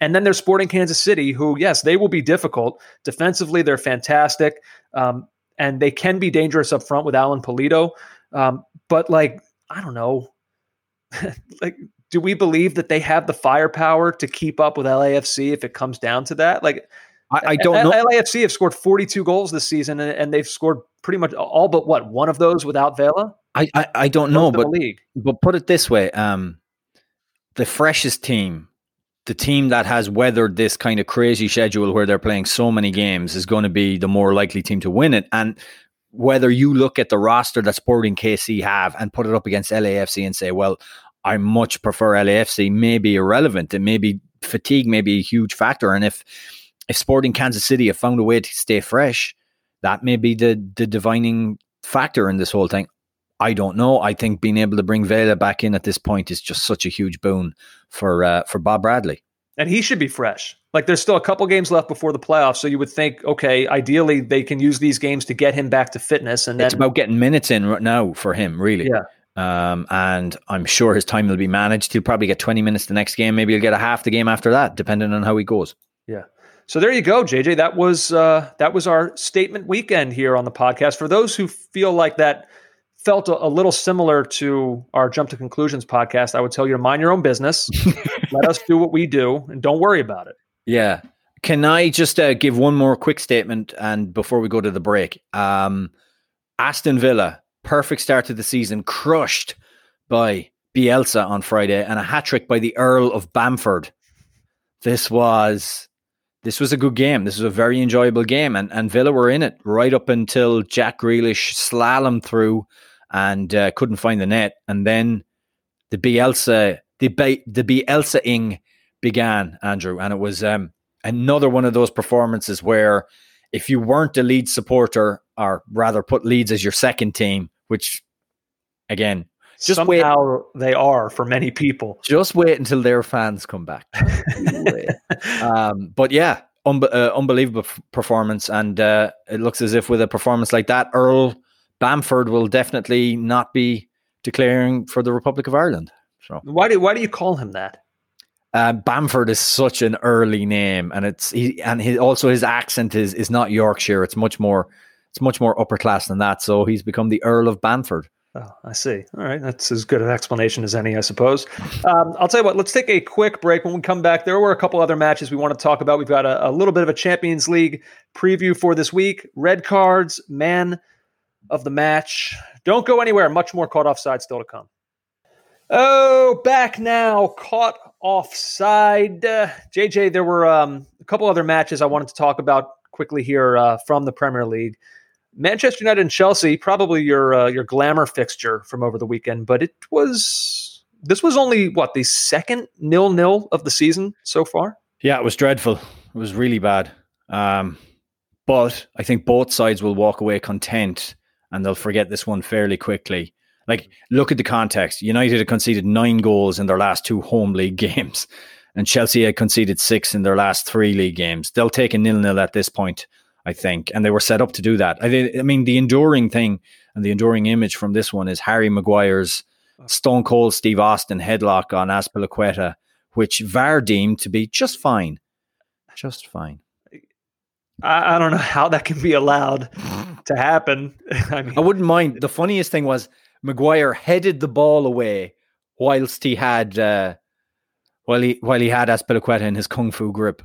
and then they're Sporting Kansas City, who, yes, they will be difficult. Defensively, they're fantastic. Um, and they can be dangerous up front with Alan Pulido. Um, but like, I don't know, like, do we believe that they have the firepower to keep up with LAFC if it comes down to that? Like, I, I don't know. LAFC have scored 42 goals this season, and, and they've scored pretty much all but what one of those without Vela. I, I, I don't know, but league. but put it this way: um, the freshest team, the team that has weathered this kind of crazy schedule where they're playing so many games, is going to be the more likely team to win it. And whether you look at the roster that Sporting KC have and put it up against LAFC and say, well, I much prefer LAFC, may be irrelevant. It may be fatigue, may be a huge factor. And if if Sporting Kansas City have found a way to stay fresh, that may be the the divining factor in this whole thing. I don't know. I think being able to bring Vela back in at this point is just such a huge boon for uh, for Bob Bradley. And he should be fresh. Like there's still a couple games left before the playoffs, so you would think, okay, ideally they can use these games to get him back to fitness. And then, it's about getting minutes in right now for him, really. Yeah. Um, and I'm sure his time will be managed. He'll probably get 20 minutes the next game. Maybe he'll get a half the game after that, depending on how he goes. So there you go, JJ. That was uh, that was our statement weekend here on the podcast. For those who feel like that felt a, a, little similar to our jump to conclusions podcast, I would tell you to mind your own business. Let us do what we do, and don't worry about it. Yeah. Can I just uh, give one more quick statement and before we go to the break? Um, Aston Villa, perfect start to the season, crushed by Bielsa on Friday, and a hat trick by the Earl of Bamford. This was this was a good game. This was a very enjoyable game, and, and Villa were in it right up until Jack Grealish slalom through and uh, couldn't find the net, and then the Bielsa the the Bielsa ing began, Andrew, and it was um, another one of those performances where if you weren't a Leeds supporter, or rather put Leeds as your second team, which again just Somehow wait. they are for many people. Just wait until their fans come back. um, but yeah, un- uh, unbelievable performance, and uh, it looks as if with a performance like that, Earl Bamford will definitely not be declaring for the Republic of Ireland. So why do why do you call him that? Uh, Bamford is such an early name, and it's he and he, also his accent is is not Yorkshire. It's much more it's much more upper class than that. So he's become the Earl of Bamford. Oh, I see. All right. That's as good an explanation as any, I suppose. Um, I'll tell you what, let's take a quick break. When we come back, there were a couple other matches we want to talk about. We've got a, a little bit of a Champions League preview for this week. Red cards, man of the match. Don't go anywhere. Much more caught offside still to come. Oh, back now. Caught offside. Uh, JJ, there were um, a couple other matches I wanted to talk about quickly here uh, from the Premier League. Manchester United and Chelsea, probably your uh, your glamour fixture from over the weekend, but it was this was only what the second nil nil of the season so far. Yeah, it was dreadful. It was really bad. Um, but I think both sides will walk away content and they'll forget this one fairly quickly. Like, look at the context. United had conceded nine goals in their last two home league games, and Chelsea had conceded six in their last three league games. They'll take a nil nil at this point. I think, and they were set up to do that. I, I mean, the enduring thing and the enduring image from this one is Harry Maguire's Stone Cold Steve Austin headlock on Azpilicueta, which VAR deemed to be just fine, just fine. I, I don't know how that can be allowed to happen. I mean, I wouldn't mind. The funniest thing was Maguire headed the ball away whilst he had uh, while he while he had Azpilicueta in his kung fu grip.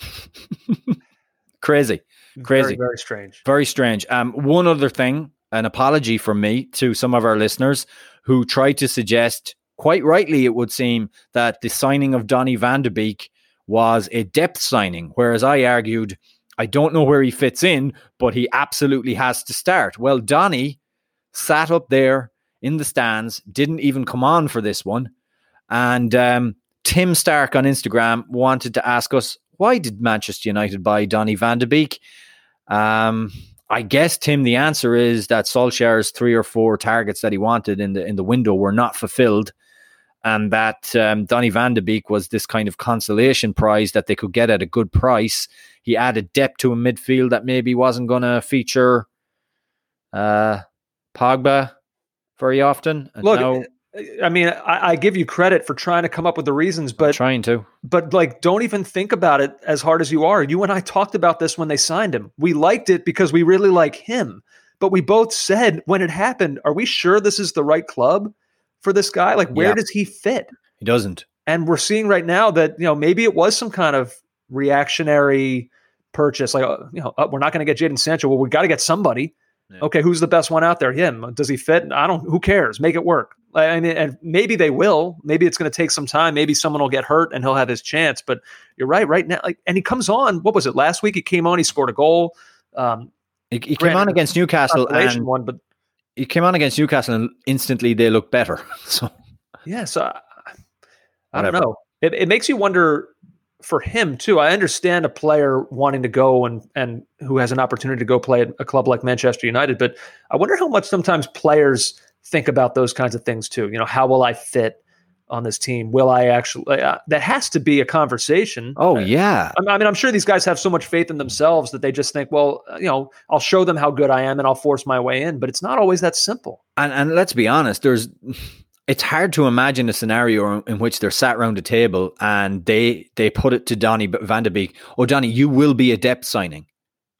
Crazy. Crazy. Very, very strange. Very strange. Um, one other thing, an apology from me to some of our listeners who tried to suggest, quite rightly, it would seem, that the signing of Donny van de Beek was a depth signing, whereas I argued, I don't know where he fits in, but he absolutely has to start. Well, Donny sat up there in the stands, didn't even come on for this one. And um, Tim Stark on Instagram wanted to ask us why did Manchester United buy Donny van de Beek? Um, I guess Tim, the answer is that Solskjaer's three or four targets that he wanted in the in the window were not fulfilled, and that um, Donny van de Beek was this kind of consolation prize that they could get at a good price. He added depth to a midfield that maybe wasn't going to feature uh, Pogba very often. And Look, now, I mean, I, I, give you credit for trying to come up with the reasons, but I'm trying to, but like, don't even think about it as hard as you are. You and I talked about this when they signed him. We liked it because we really like him, but we both said when it happened, are we sure this is the right club for this guy? Like, where yeah. does he fit? He doesn't. And we're seeing right now that you know maybe it was some kind of reactionary purchase. Like, uh, you know, uh, we're not going to get Jadon Sancho. Well, we got to get somebody. Yeah. Okay, who's the best one out there? Him. Does he fit? I don't. Who cares? Make it work. I mean, and maybe they will. Maybe it's going to take some time. Maybe someone will get hurt and he'll have his chance. But you're right. Right now, like, and he comes on. What was it last week? He came on. He scored a goal. Um, He, he came Granted, on against Newcastle and one, but he came on against Newcastle and instantly they look better. So yeah. So I, I don't know. It, it makes you wonder for him too. I understand a player wanting to go and and who has an opportunity to go play at a club like Manchester United, but I wonder how much sometimes players think about those kinds of things too. You know, how will I fit on this team? Will I actually? Uh, that has to be a conversation. oh yeah. I mean, I'm sure these guys have so much faith in themselves that they just think, well, uh, you know, I'll show them how good I am and I'll force my way in. But it's not always that simple. And and let's be honest, there's it's hard to imagine a scenario in which they're sat around a table and they they put it to Donny Van de Beek, oh Donny, you will be a depth signing.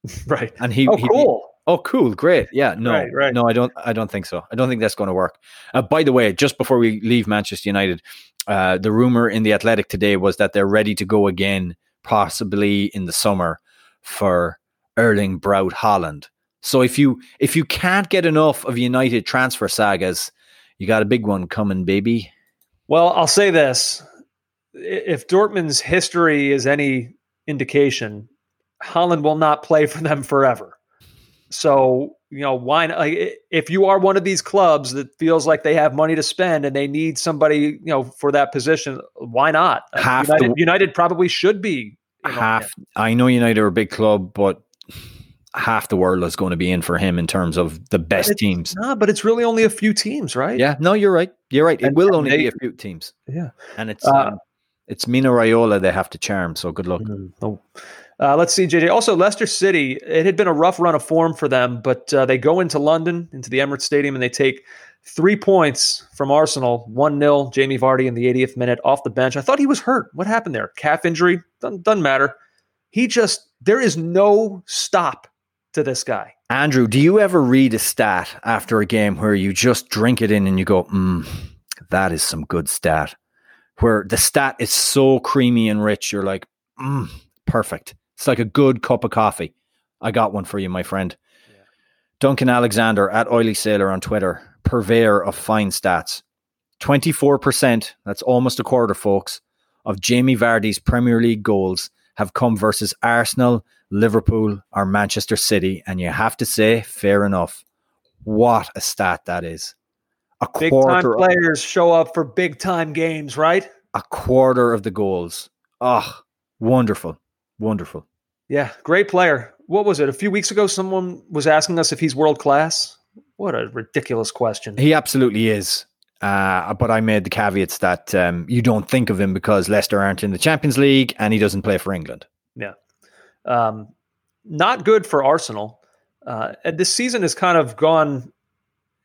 Right. And he Oh, he- cool. Oh, cool, great. Yeah, no, Right, right. no, I don't, I don't think so. I don't think that's going to work. Uh, by the way, just before we leave Manchester United, uh, the rumor in the Athletic today was that they're ready to go again, possibly in the summer, for Erling Braut Haaland. So if you if you can't get enough of United transfer sagas, you got a big one coming, baby. Well, I'll say this: if Dortmund's history is any indication, Haaland will not play for them forever. So you know why? Not, like, if you are one of these clubs that feels like they have money to spend and they need somebody, you know, for that position, why not? Uh, Half the- United, United probably should be you know, half. I know United are a big club, but half the world is going to be in for him in terms of the best teams. No, but it's really only a few teams, right? Yeah, no, you're right. You're right. It And- will and only they- be a few teams, yeah. and it's Uh, um, it's Mino Raiola they have to charm. So good luck. Mm, oh. Uh, let's see, JJ. Also, Leicester City. It had been a rough run of form for them, but uh, they go into London, into the Emirates Stadium, and they take three points from Arsenal. One 0 Jamie Vardy in the 80th minute off the bench. I thought he was hurt. What happened there? Calf injury? Doesn't, doesn't matter. He just there is no stop to this guy. Andrew, do you ever read a stat after a game where you just drink it in and you go, mm, "That is some good stat," where the stat is so creamy and rich, you're like, mm, "Perfect." It's like a good cup of coffee. I got one for you, my friend. Yeah. Duncan Alexander at Oily Sailor on Twitter, purveyor of fine stats. 24%, that's almost a quarter, folks, of Jamie Vardy's Premier League goals have come versus Arsenal, Liverpool, or Manchester City. And you have to say, fair enough. What a stat that is. A Big time quarter, players show up for big time games, right? a quarter of the goals. Oh, wonderful. Wonderful. Yeah, great player. What was it? A few weeks ago, someone was asking us if he's world class. What a ridiculous question. He absolutely is. Uh, but I made the caveats that um, you don't think of him because Leicester aren't in the Champions League and he doesn't play for England. um, not good for Arsenal. Uh, and this season has kind of gone.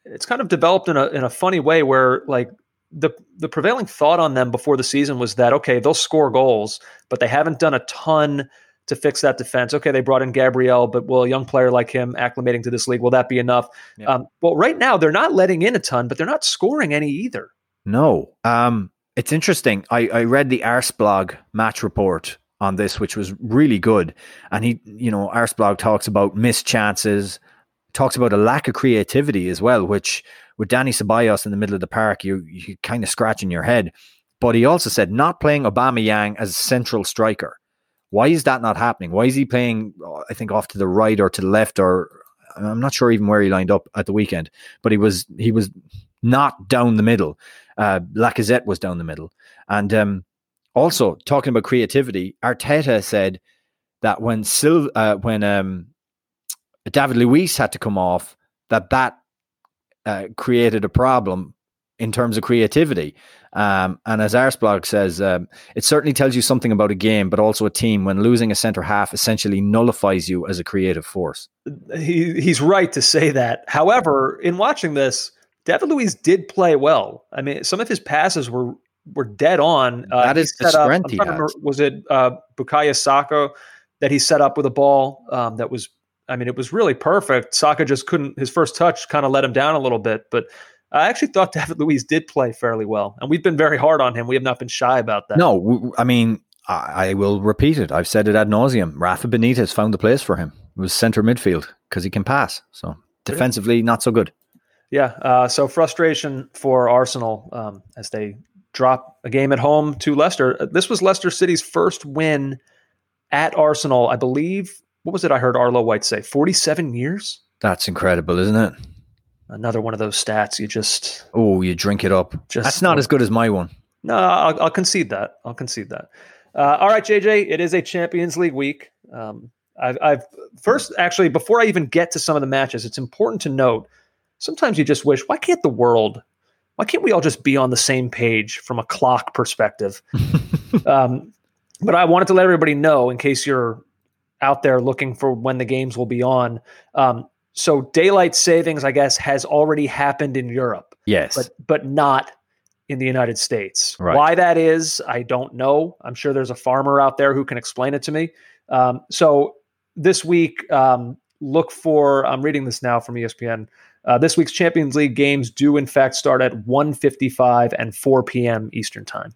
It's kind of developed in a in a funny way where like the the prevailing thought on them before the season was that okay they'll score goals, but they haven't done a ton to fix that defense. Okay, they brought in Gabriel, but will a young player like him acclimating to this league will that be enough? Yeah. Um, well, right now they're not letting in a ton, but they're not scoring any either. No. Um, it's interesting. I, I read the Arseblog match report on this, which was really good. And he, you know, Arseblog talks about missed chances, talks about a lack of creativity as well, which with Dani Ceballos in the middle of the park, you you kind of scratching your head. But he also said not playing Aubameyang as central striker. Why is that not happening? Why is he playing? I think off to the right or to the left, or I'm not sure even where he lined up at the weekend. But he was he was not down the middle. Uh, Lacazette was down the middle, and um, also talking about creativity, Arteta said that when Sil- uh, when um, David Luiz had to come off, that that uh, created a problem in terms of creativity. Um, and as Arseblog says, um, it certainly tells you something about a game, but also a team when losing a centre half essentially nullifies you as a creative force. He he's right to say that. However, in watching this, David Luiz did play well. I mean, some of his passes were were dead on. Uh, That is the set up- strength he remember, Was it uh, Bukayo Saka that he set up with a ball um, that was? I mean, it was really perfect. Saka just couldn't. His first touch kind of let him down a little bit, but I actually thought David Luiz did play fairly well, and we've been very hard on him. We have not been shy about that. No, I mean, I, I will repeat it. I've said it ad nauseum. Rafa Benitez found the place for him. It was centre midfield because he can pass. So defensively, not so good. Yeah. Uh, so frustration for Arsenal um, as they drop a game at home to Leicester. Uh, This was Leicester City's first win at Arsenal, I believe. What was it I heard Arlo White say? 47 years? That's incredible, isn't it? Another one of those stats you just. Oh, you drink it up. Just- That's not as good as my one. No, I'll, I'll concede that. I'll concede that. Uh, all right, JJ, it is a Champions League week. Um, I've, I've first actually before I even get to some of the matches, it's important to note. Sometimes you just wish, why can't the world, why can't we all just be on the same page from a clock perspective? um, but I wanted to let everybody know in case you're out there looking for when the games will be on. Um, so daylight savings, I guess, has already happened in Europe Yes. but but not in the United States. Right. Why that is, I don't know. I'm sure there's a farmer out there who can explain it to me. Um, so this week, um, look for. I'm reading this now from ESPN. Uh, this week's Champions League games do in fact start at 1:55 and 4 p.m. Eastern time.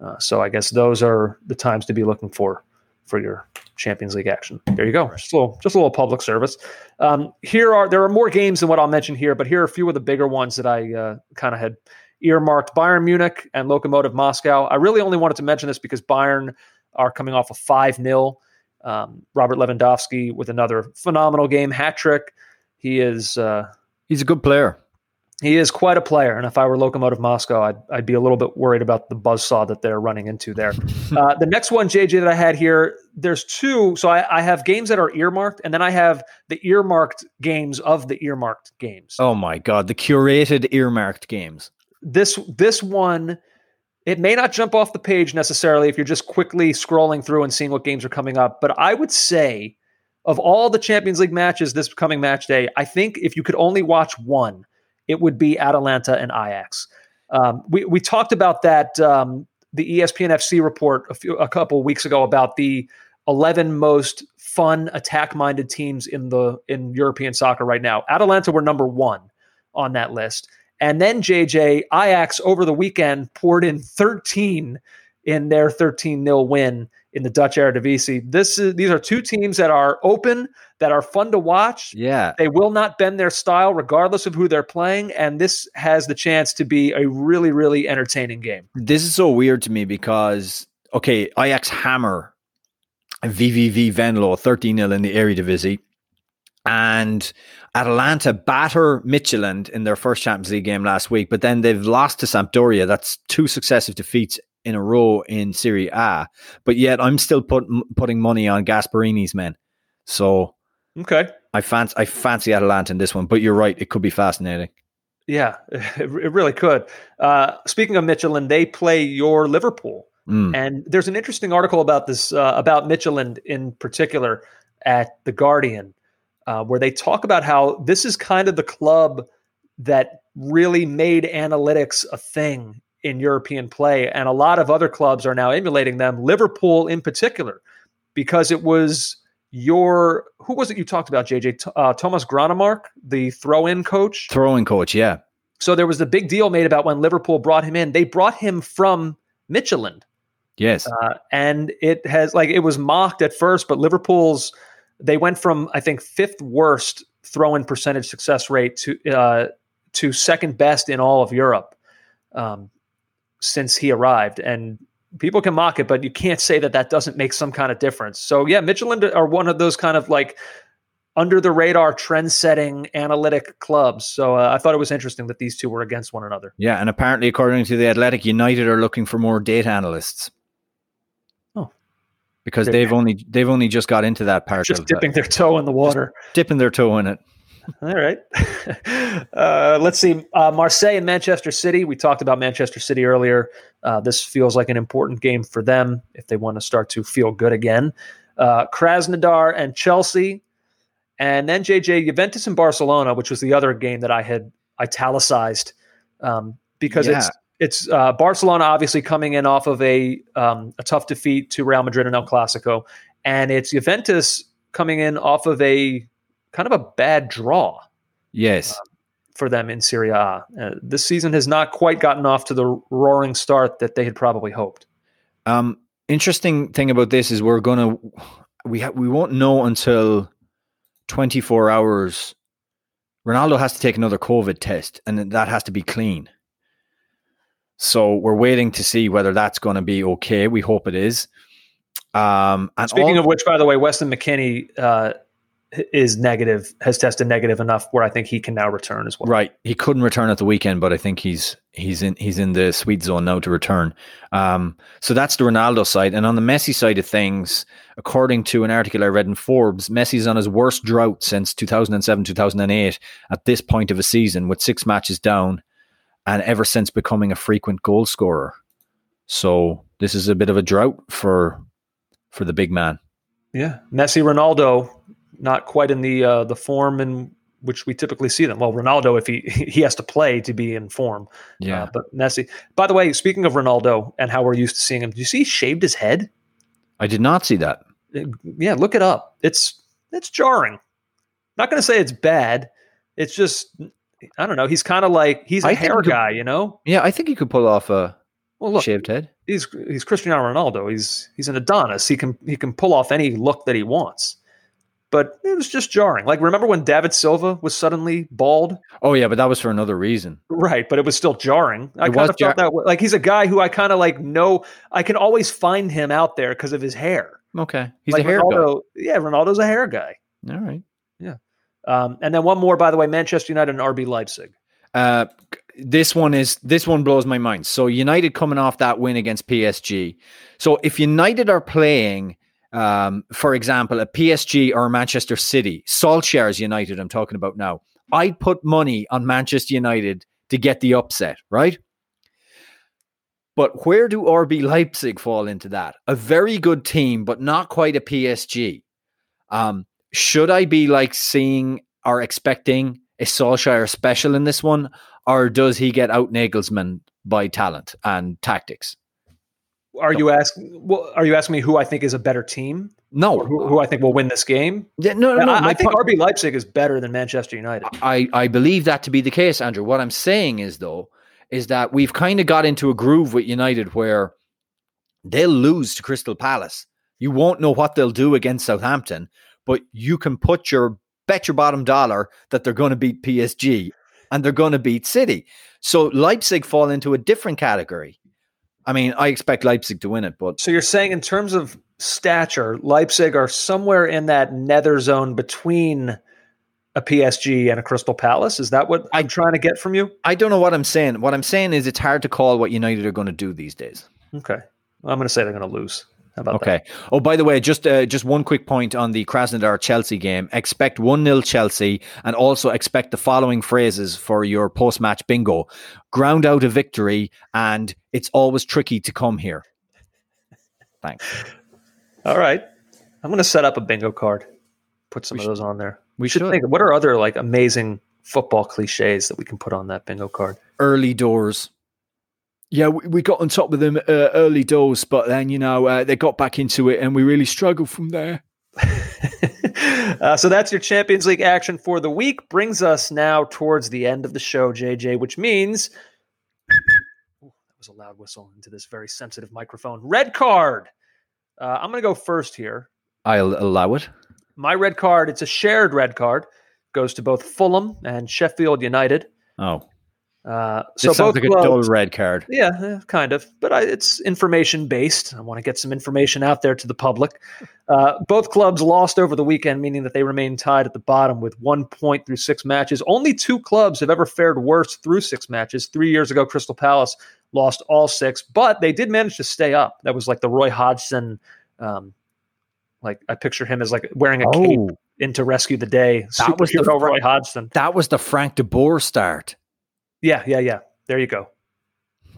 Uh, so I guess those are the times to be looking for for your Champions League action. There you go. Just a little, just a little public service. Um, here are there are more games than what I'll mention here, but here are a few of the bigger ones that I uh, kind of had earmarked: Bayern Munich and Lokomotiv Moscow. I really only wanted to mention this because Bayern are coming off a five 0 um, Robert Lewandowski with another phenomenal game, hat trick. He is uh, He's a good player. He is quite a player, and if I were Lokomotiv Moscow, I'd, I'd be a little bit worried about the buzzsaw that they're running into there. uh, the next one, JJ, that I had here, there's two. So I, I have games that are earmarked, and then I have the earmarked games of the earmarked games. Oh my God. The curated earmarked games. This this one, it may not jump off the page necessarily if you're just quickly scrolling through and seeing what games are coming up, but I would say of all the Champions League matches this coming match day, I think if you could only watch one, it would be Atalanta and Ajax. Um, we we talked about that um, the ESPN FC report a few a couple weeks ago about the 11 most fun attack minded teams in the in European soccer right now. Atalanta were number one on that list, and then JJ Ajax over the weekend poured in 13 in their 13 0 win in the Dutch Eredivisie. This is these are two teams that are open, that are fun to watch. Yeah. They will not bend their style regardless of who they're playing. And this has the chance to be a really, really entertaining game. This is so weird to me because, okay, Ajax hammer VVV Venlo 13 0 in the Eredivisie. And Atalanta batter Midtjylland in their first Champions League game last week, but then they've lost to Sampdoria. That's two successive defeats in a row in Serie A. But yet I'm still put, putting money on Gasperini's men. So Okay. I fancy, I fancy Atalanta in this one, but you're right. It could be fascinating. Yeah, it, it really could. Uh, speaking of Midtjylland, they play your Liverpool. Mm. And there's an interesting article about this, uh, about Midtjylland in particular at The Guardian, uh, where they talk about how this is kind of the club that really made analytics a thing in European play. And a lot of other clubs are now emulating them, Liverpool in particular, because it was your, who was it you talked about, JJ? Uh, Thomas Grønnemark, the throw in coach. Throwing coach, yeah. So there was the big deal made about when Liverpool brought him in. They brought him from Midtjylland. Yes. Uh, and it has like it was mocked at first, but Liverpool's they went from I think fifth worst throw-in percentage success rate to uh, to second best in all of Europe um, since he arrived. And people can mock it, but you can't say that that doesn't make some kind of difference. So yeah, Midtjylland are one of those kind of like under the radar trend-setting analytic clubs. So uh, I thought it was interesting that these two were against one another. Yeah, and apparently, according to the Athletic, United are looking for more data analysts. Oh. because they've only they've only just got into that part Just dipping their toe in the water. dipping their toe in it. All right. uh, let's see. Uh, Marseille and Manchester City. We talked about Manchester City earlier. Uh, this feels like an important game for them if they want to start to feel good again. Uh, Krasnodar and Chelsea. And then JJ, Juventus and Barcelona, which was the other game that I had italicized um, because it's Yeah. it's uh, Barcelona obviously coming in off of a um, a tough defeat to Real Madrid in El Clasico, and it's Juventus coming in off of a kind of a bad draw Yes, for them in Serie A. Uh, this season has not quite gotten off to the roaring start that they had probably hoped. um, interesting thing about this is we're gonna we ha- we won't know until 24 hours. Ronaldo has to take another COVID test, and that has to be clean. So we're waiting to see whether that's going to be okay. We hope it is. Um, and Speaking all- of which, by the way, Weston McKennie uh, is negative, has tested negative enough where I think he can now return as well. Right, he couldn't return at the weekend, but I think he's he's in he's in the sweet zone now to return. Um, so that's the Ronaldo side, and on the Messi side of things, according to an article I read in Forbes, Messi's on his worst drought since 2007 2008 at this point of a season, with six matches down, and ever since becoming a frequent goal scorer. So this is a bit of a drought for for the big man. Yeah, Messi, Ronaldo, not quite in the uh, the form in which we typically see them. Well, Ronaldo, if he he has to play to be in form. Yeah, Uh, but Messi. By the way, speaking of Ronaldo and how we're used to seeing him, do you see he shaved his head? I did not see that. Yeah, look it up. It's it's jarring. Not going to say it's bad. It's just I don't know. He's kind of like he's a I hair he- guy, you know. Yeah, I think he could pull off a Well, look, shaved head. he's he's Cristiano Ronaldo. He's he's an Adonis. He can he can pull off any look that he wants. But it was just jarring. Like remember when David Silva was suddenly bald? Oh yeah, but that was for another reason. Right, but it was still jarring. I kind of felt that way. Like he's a guy who I kind of like know. I can always find him out there because of his hair. Okay, he's like a hair guy. Yeah, Ronaldo's a hair guy. All right. Yeah. Um, and then one more, by the way, Manchester United and RB Leipzig. Uh, this one is this one blows my mind. So United coming off that win against PSG. So if United are playing, um, for example, a PSG or Manchester City, Solskjaer's United, I'm talking about now. I'd put money on Manchester United to get the upset, right? But where do RB Leipzig fall into that? A very good team, but not quite a PSG. Um, should I be like seeing or expecting a Solskjaer special in this one, or does he get out Nagelsmann by talent and tactics? Are you asking? Well, are you asking me who I think is a better team, No, who, who I think will win this game? Yeah, no, no, no. I, I think RB Leipzig is better than Manchester United. I, I believe that to be the case, Andrew. What I'm saying is, though, is that we've kind of got into a groove with United where they'll lose to Crystal Palace. You won't know what they'll do against Southampton, but you can put your bet your bottom dollar that they're going to beat PSG and they're going to beat City. So Leipzig fall into a different category. I mean, I expect Leipzig to win it, but So you're saying, in terms of stature, Leipzig are somewhere in that nether zone between a PSG and a Crystal Palace. Is that what I'm trying to get from you? I don't know what I'm saying. What I'm saying is it's hard to call what United are going to do these days. Okay, well, I'm going to say they're going to lose. Okay. Oh, by the way, just uh, just one quick point on the Krasnodar Chelsea game. Expect one 0 Chelsea, and also expect the following phrases for your post match bingo: ground out a victory, and it's always tricky to come here. Thanks. All right, I'm going to set up a bingo card. Put some We of should- those on there. We should should think. What are other like amazing football cliches that we can put on that bingo card? early doors. Yeah, we, we got on top of them uh, early doors, but then you know uh, they got back into it, and we really struggled from there. uh, so that's your Champions League action for the week. Brings us now towards the end of the show, JJ, which means Ooh, that was a loud whistle into this very sensitive microphone. Red card. Uh, I'm going to go first here. I'll allow it. My red card. It's a shared red card. Goes to both Fulham and Sheffield United. Oh, Uh, so so sounds both like a dull clubs- red card. Yeah, eh, kind of, but I, it's information based. I want to get some information out there to the public. Uh, both clubs lost over the weekend, meaning that they remain tied at the bottom with one point through six matches. Only two clubs have ever fared worse through six matches. Three years ago, Crystal Palace lost all six, but they did manage to stay up. That was like the Roy Hodgson. Um, like I picture him as like wearing a cape Oh, into rescue the day. That was the Roy Hodgson. that was the Frank de Boer start. Yeah, yeah, yeah. There you go.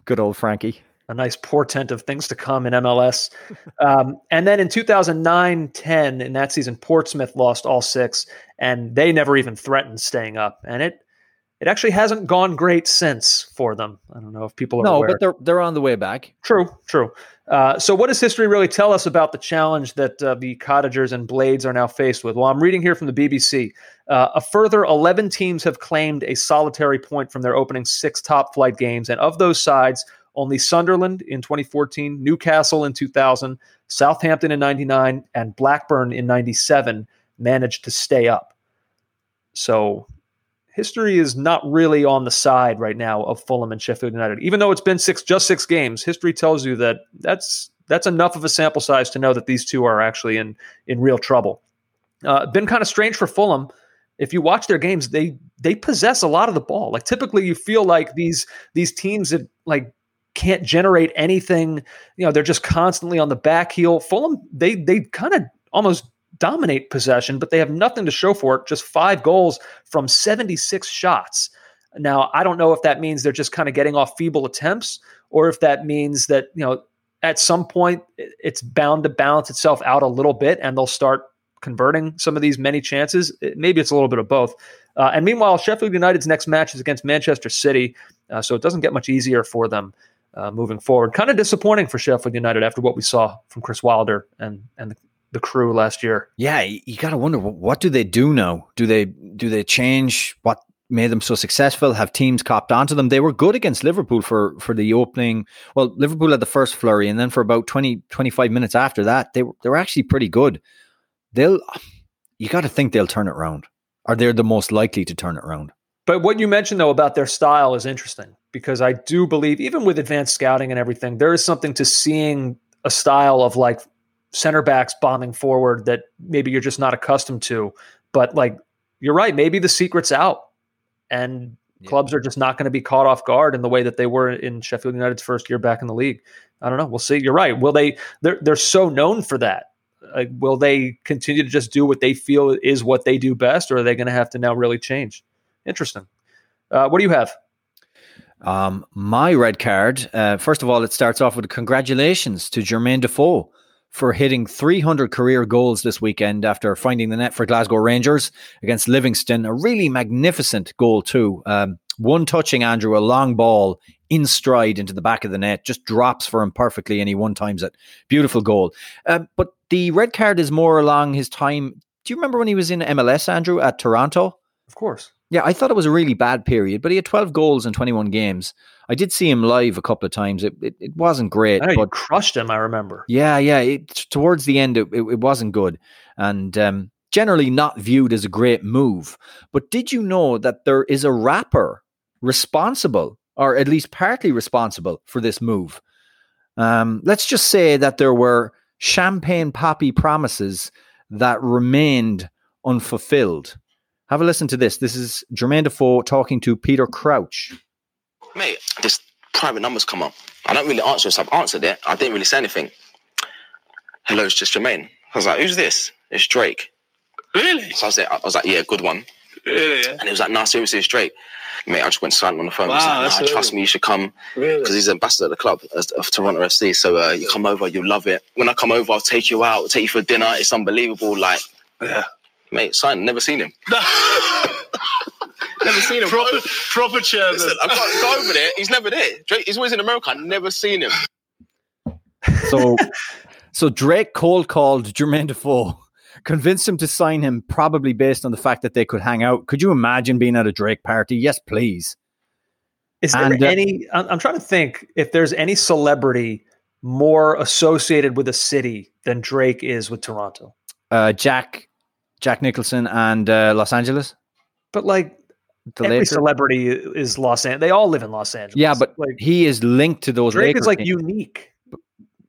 Good old Frankie. a nice portent of things to come in MLS. Um, and then in 2009 10, in that season, Portsmouth lost all six, and they never even threatened staying up. And it it actually hasn't gone great since for them. I don't know if people are No, aware. but they're they're on the way back. True, true. Uh, so, what does history really tell us about the challenge that uh, the Cottagers and Blades are now faced with? Well, I'm reading here from the BBC. Uh, a further 11 teams have claimed a solitary point from their opening six top flight games, and of those sides, Only Sunderland in 2014, Newcastle in 2000, Southampton in 99, and Blackburn in 97 managed to stay up. So history is not really on the side right now of Fulham and Sheffield United. Even though it's been six just six games, history tells you that that's that's enough of a sample size to know that these two are actually in in real trouble. Uh, been kind of strange for Fulham. If you watch their games, they they possess a lot of the ball. Like typically, you feel like these these teams that like can't generate anything. You know, they're just constantly on the back heel. Fulham, they they kind of almost dominate possession, but they have nothing to show for it. Just five goals from 76 shots. Now, I don't know if that means they're just kind of getting off feeble attempts or if that means that, you know, at some point it's bound to balance itself out a little bit and they'll start converting some of these many chances. Maybe it's a little bit of both. Uh, and meanwhile, Sheffield United's next match is against Manchester City, uh, so it doesn't get much easier for them uh, moving forward. Kind of disappointing for Sheffield United after what we saw from Chris Wilder and and the, crew last year. Yeah, you got to wonder what do they do now? Do they do they change what made them so successful? Have teams copped onto them? They were good against Liverpool for for the opening. Well, Liverpool had the first flurry, and then for about 20, 25 minutes after that, they were they were actually pretty good. They'll you got to think they'll turn it around. Are they the most likely to turn it around? But what you mentioned though about their style is interesting because I do believe even with advanced scouting and everything, there is something to seeing a style of like center backs bombing forward that maybe you're just not accustomed to. But like you're right, maybe the secret's out, and yeah. clubs are just not going to be caught off guard in the way that they were in Sheffield United's first year back in the league. I don't know. We'll see. You're right. Will they? They're they're so known for that. Like, will they continue to just do what they feel is what they do best, or are they going to have to now really change? Interesting. Uh, what do you have? Um, my red card. Uh, first of all, it starts off with congratulations to Jermaine Defoe for hitting 300 career goals this weekend after finding the net for Glasgow Rangers against Livingston. A really magnificent goal, too. Um, one touching Andrew, a long ball in stride into the back of the net, just drops for him perfectly, and he one times it. Beautiful goal. Uh, but the red card is more along his time. Do you remember when he was in MLS, Andrew, at Toronto? Of course. Yeah, I thought it was a really bad period, but he had 12 goals in 21 games. I did see him live a couple of times. It it, it wasn't great. I but crushed him. I remember. Yeah, yeah. It, towards the end, it, it, it wasn't good, and um, generally not viewed as a great move. But did you know that there is a rapper responsible, or at least partly responsible, for this move? Um, let's just say that there were champagne poppy promises that remained unfulfilled. Have a listen to this. This is Jermaine Defoe talking to Peter Crouch mate, this private number's come up. I don't really answer so I've answered it. I didn't really say anything. Hello, it's just Jermaine. I was like, who's this? It's Drake. Really? So I was like, I was like, yeah, good one. Really? Yeah. And he was like, nah, seriously, it's Drake. Mate, I just went silent on the phone. Wow, like, nah, trust me, you should come. Really? Because he's ambassador of the club of Toronto FC. So uh, you come over, you'll love it. When I come over, I'll take you out, take you for dinner. It's unbelievable. Like, yeah. Mate, sign, never seen him. Never seen him. Proper, proper chairman. Listen, I've got to go over there. He's never there. Drake, he's always in America. I've never seen him. So, so Drake cold called Jermaine Defoe, convinced him to sign him, probably based on the fact that they could hang out. Could you imagine being at a Drake party? Yes, please. Is there and, uh, any? I'm trying to think if there's any celebrity more associated with a city than Drake is with Toronto. Uh, Jack, Jack Nicholson, and uh, Los Angeles. But like the Every celebrity is Los Angeles. They all live in Los Angeles. Yeah, but like he is linked to those. Drake Laker is like teams. unique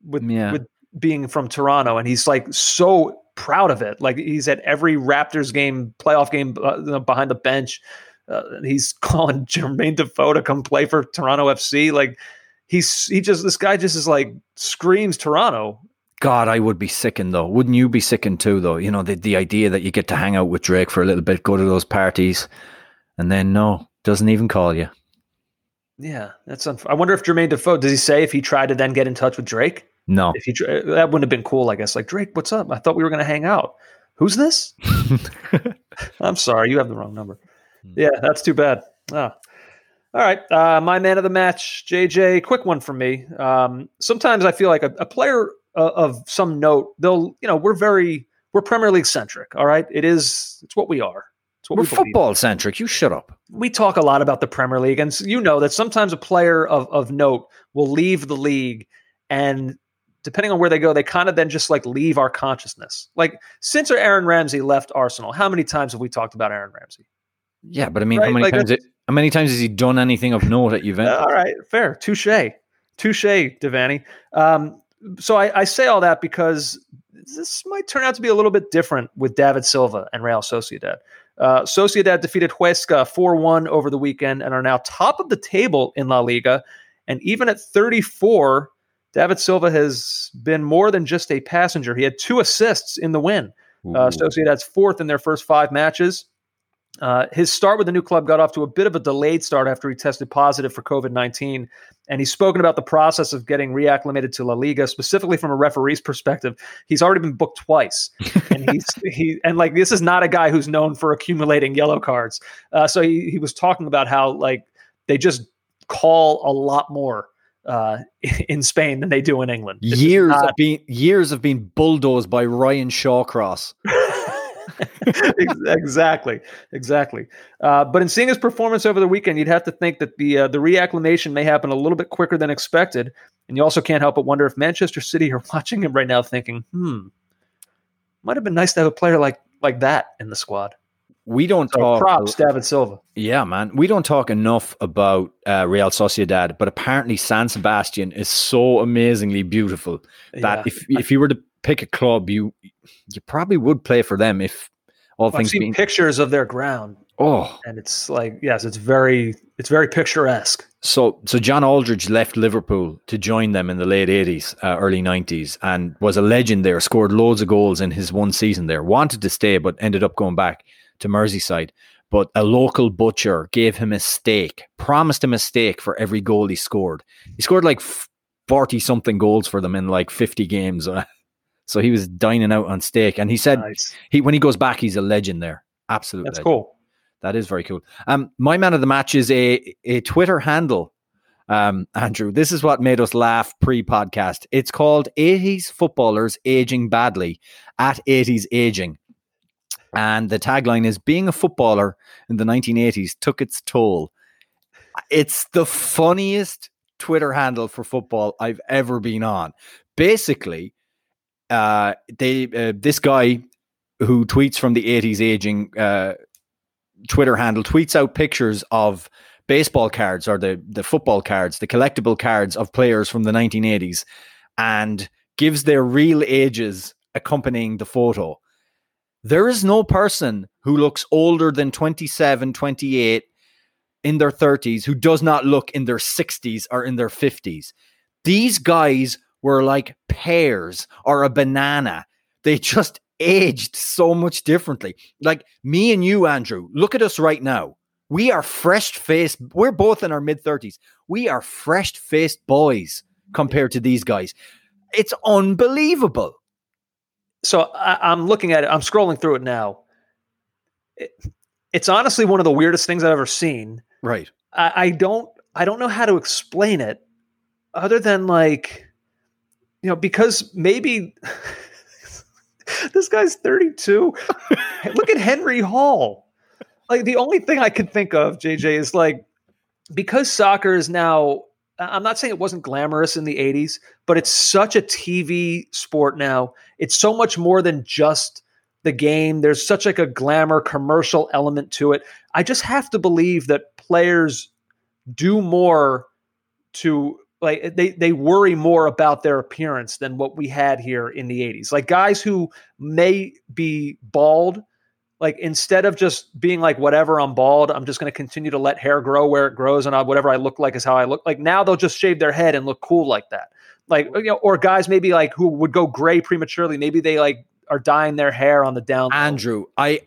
with yeah. with being from Toronto, and he's like so proud of it. Like he's at every Raptors game, playoff game uh, behind the bench. Uh, he's calling Jermaine Defoe to come play for Toronto FC. Like he's he just this guy just is like screams Toronto. God, I would be sickened though. Wouldn't you be sickened too though? You know, the, the idea that you get to hang out with Drake for a little bit, go to those parties and then no, doesn't even call you. Yeah, that's. Unf- I wonder if Jermaine Defoe does he say if he tried to then get in touch with Drake? No, if he that wouldn't have been cool. I guess like Drake, what's up? I thought we were going to hang out. Who's this? I'm sorry, you have the wrong number. Hmm. Yeah, that's too bad. Oh. All right, uh, my man of the match, JJ. Quick one from me. Um, sometimes I feel like a, a player uh, of some note, they'll, you know, we're very, we're Premier League centric. All right, it is, it's what we are It's what We're we football centric. You shut up. we talk a lot about the Premier League, and you know that sometimes a player of, of note will leave the league, and depending on where they go, they kind of then just like leave our consciousness. Like since Aaron Ramsey left Arsenal, how many times have we talked about Aaron Ramsey? Yeah, but I mean, how many like times? It, how many times has he done anything of note at Uh, Juventus? all right, fair, touche, touche, Devani. Um, so I, I say all that because this might turn out to be a little bit different with David Silva and Real Sociedad. Uh, Sociedad defeated Huesca 4 1 over the weekend and are now top of the table in La Liga. And even at 34, David Silva has been more than just a passenger. He had two assists in the win. Uh, Sociedad's fourth in their first five matches. Uh, his start with the new club got off to a bit of a delayed start after he tested positive for COVID 19. And he's spoken about the process of getting reacclimated to La Liga, specifically from a referee's perspective. He's already been booked twice. and he's he and like this is not a guy who's known for accumulating yellow cards. Uh, so he, he was talking about how like they just call a lot more uh, in Spain than they do in England. Is years not- of being years of being bulldozed by Ryan Shawcross. Ex- exactly, exactly. Uh, but in seeing his performance over the weekend, you'd have to think that the uh, the reacclimation may happen a little bit quicker than expected, and you also can't help but wonder if Manchester City are watching him right now, thinking, "Hmm, might have been nice to have a player like like that in the squad." We don't So talk. props, David Silva. Yeah, man. We don't talk enough about uh, Real Sociedad, but apparently San Sebastian is so amazingly beautiful that Yeah. if if you were to pick a club, you you probably would play for them if all things. I've seen being. pictures of their ground, Oh, and it's like, yes, it's very it's very picturesque. so so John Aldridge left Liverpool to join them in the late eighties, uh, early nineties, and was a legend there. Scored loads of goals in his one season there. Wanted to stay, but ended up going back to Merseyside. But a local butcher gave him a steak, promised him a steak for every goal he scored. He scored like forty something goals for them in like fifty games. So he was dining out on steak, and he said Nice. he when he goes back, he's a legend there. Absolutely, That's legend. cool. That is very cool. Um, my man of the match is a a Twitter handle. Um, Andrew, this is what made us laugh pre-podcast. It's called "80s Footballers Aging Badly" at "80s Aging," and the tagline is "Being a footballer in the 1980s took its toll." It's the funniest Twitter handle for football I've ever been on. Basically, uh, they uh, this guy who tweets from the 80s aging uh, Twitter handle tweets out pictures of baseball cards or the the football cards, the collectible cards of players from the 1980s, and gives their real ages accompanying the photo. There is no person who looks older than 27, 28 in their 30s who does not look in their 60s or in their 50s. These guys were like pears or a banana. They just aged so much differently. Like me and you, Andrew, look at us right now. We are fresh faced. We're both in our mid 30s. We are fresh faced boys compared to these guys. It's unbelievable. So I, I'm looking at it. I'm scrolling through it now. It, it's honestly one of the weirdest things I've ever seen. Right. I, I don't. I don't know how to explain it, other than like, you know, because maybe this guy's 32. Look at Henry Hall. Like the only thing I can think of, JJ, is like because soccer is now. I'm not saying it wasn't glamorous in the 80s, but it's such a TV sport now. It's so much more than just the game. There's such like a glamour commercial element to it. I just have to believe that players do more to like they they worry more about their appearance than what we had here in the 80s. Like guys who may be bald like instead of just being like whatever I'm bald, I'm just going to continue to let hair grow where it grows and I, whatever I look like is how I look. Like now they'll just shave their head and look cool like that. Like you know or guys maybe like who would go gray prematurely, maybe they like are dyeing their hair on the down. Andrew, I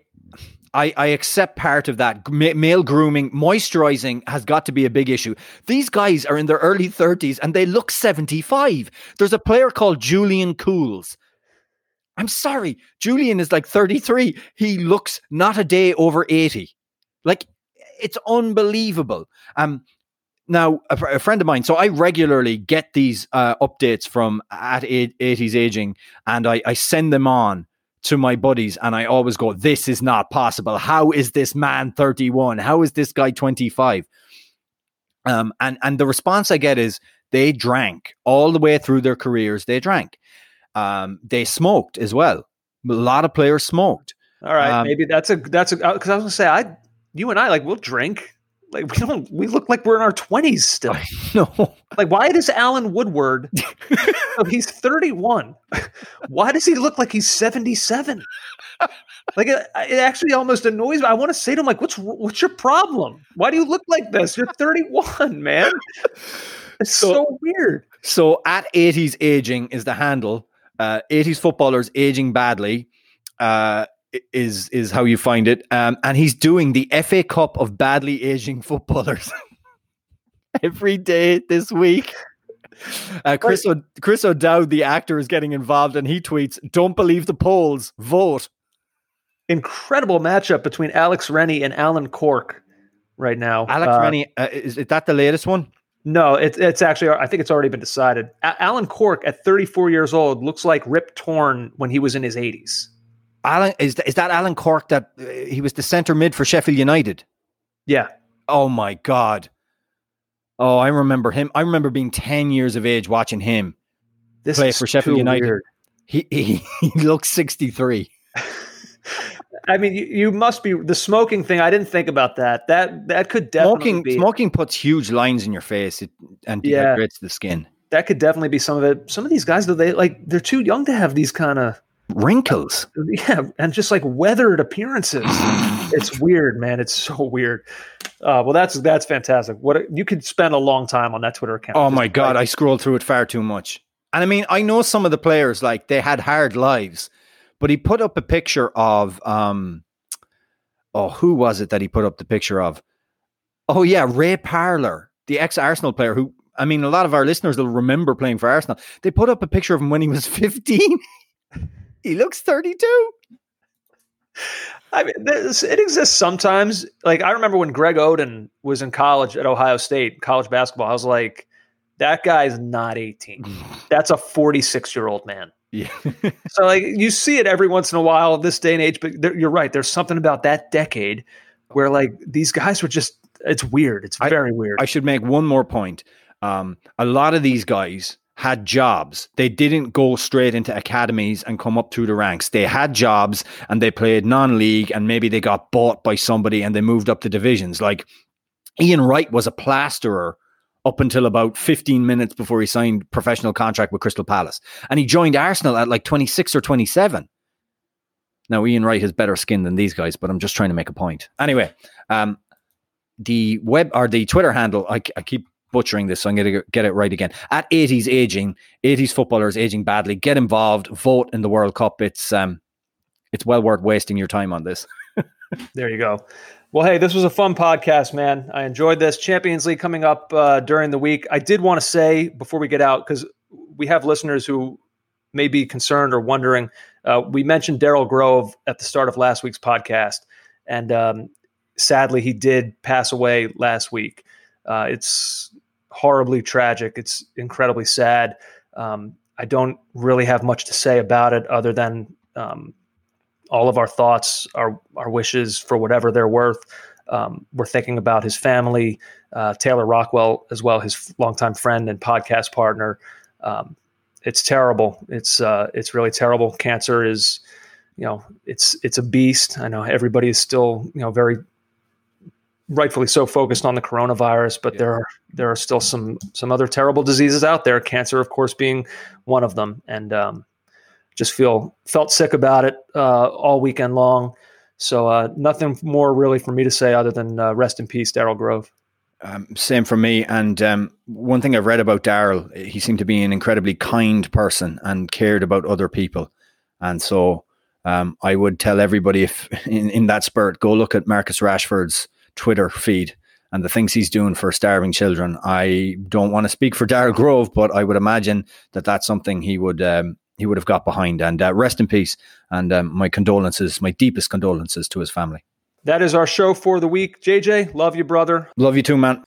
I, I accept part of that. Ma- male grooming, moisturizing has got to be a big issue. These guys are in their early 30s and they look 75. There's a player called Julian Cools. I'm sorry, Julian is like 33. He looks not a day over 80. Like, it's unbelievable. Um, now, a, a friend of mine, so I regularly get these uh, updates from at 80s Aging and I, I send them on to my buddies, and I always go, "This is not possible. How is this man 31? How is this guy 25?" Um, and and the response I get is they drank all the way through their careers. They drank. Um, they smoked as well. A lot of players smoked. All right, Um, maybe that's a that's a because I was gonna say I, you and I like we'll drink. Like we don't we look like we're in our twenties still. no, Like why does Alan Woodward? he's thirty one. Why does he look like he's seventy seven? Like it, it actually almost annoys me. I want to say to him like, "What's what's your problem? Why do you look like this? You're 31, man. It's so, So- weird." So at 80s aging is the handle. Uh, 80s footballers aging badly uh, is is how you find it. Um, and he's doing the FA Cup of badly aging footballers every day this week. Uh, Chris, o- Chris O'Dowd, the actor, is getting involved, and he tweets, "Don't believe the polls. Vote." Incredible matchup between Alex Rennie and Alan Cork right now. Alex Uh, Rennie, uh, is, is that the latest one? No, it's it's actually I think it's already been decided. A- Alan Cork at 34 years old looks like Rip Torn when he was in his 80s. Alan is is that Alan Cork? That uh, he was the centre mid for Sheffield United. Yeah, Oh my god. Oh, I remember him. I remember being 10 years of age watching him. this Play for Sheffield United. weird. He he, he looks 63. I mean, you, you must be the smoking thing. I didn't think about that. That that could definitely Smoking be smoking puts huge lines in your face it, and Yeah. the skin. that could definitely be some of it. Some of these guys though, they like they're too young to have these kind of Wrinkles. yeah, and just like weathered appearances. it's weird, man. It's so weird. Uh, well, that's that's fantastic. What you could spend a long time on that Twitter account. Oh my god, I scrolled through it far too much. And I mean, I know some of the players like they had hard lives, but he put up a picture of um oh, who was it that he put up the picture of? Oh yeah, Ray Parlour, the ex-Arsenal player who I mean, a lot of our listeners will remember playing for Arsenal. They put up a picture of him when he was 15. He looks 32. I mean, this, it exists sometimes. Like I remember when Greg Oden was in college at Ohio State, college basketball. I was like, that guy's not 18. That's a 46 year old man. Yeah. So like you see it every once in a while this day and age, but there, you're right. There's something about that decade where like these guys were just. It's weird. It's I- very weird. I should make one more point. Um, a lot of these guys had jobs. They didn't go straight into academies and come up through the ranks. They had jobs and they played non-league and maybe they got bought by somebody and they moved up the divisions. Like Ian Wright was a plasterer up until about 15 minutes before he signed professional contract with Crystal Palace. And he joined Arsenal at like 26 or 27. Now Ian Wright has better skin than these guys, but I'm just trying to make a point. Anyway, um, the web or the Twitter handle, I, I keep butchering this, so I'm going to get it right again. At 80s aging, 80s footballers aging badly. Get involved, vote in the World Cup. It's um, it's well worth wasting your time on this. There you go. Well, hey, this was a fun podcast, man. I enjoyed this. Champions League coming up uh, during the week. I did want to say before we get out, because we have listeners who may be concerned or wondering. Uh, we mentioned Daryl Grove at the start of last week's podcast, and um, sadly, he did pass away last week. Uh, it's horribly tragic. It's incredibly sad. Um, I don't really have much to say about it other than um, all of our thoughts, our our wishes for whatever they're worth. Um, we're thinking about his family, uh, Taylor Rockwell as well, his longtime friend and podcast partner. Um, it's terrible. It's uh, it's really terrible. Cancer is, you know, it's it's a beast. I know everybody is still, you know, very rightfully so focused on the coronavirus, but Yeah. there are there are still some some other terrible diseases out there. Cancer, of course, being one of them, and um, just feel felt sick about it uh, all weekend long. So uh, nothing more really for me to say other than uh, rest in peace, Daryl Grove. Um, same for me. And um, one thing I've read about Daryl, he seemed to be an incredibly kind person and cared about other people. And so um, I would tell everybody if in, in that spirit, go look at Marcus Rashford's Twitter feed and the things he's doing for starving children. I don't want to speak for Daryl Grove, but I would imagine that that's something he would um, he would have got behind. And uh, rest in peace. And um, my condolences, my deepest condolences to his family. That is our show for the week. JJ, love you, brother. Love you too, man.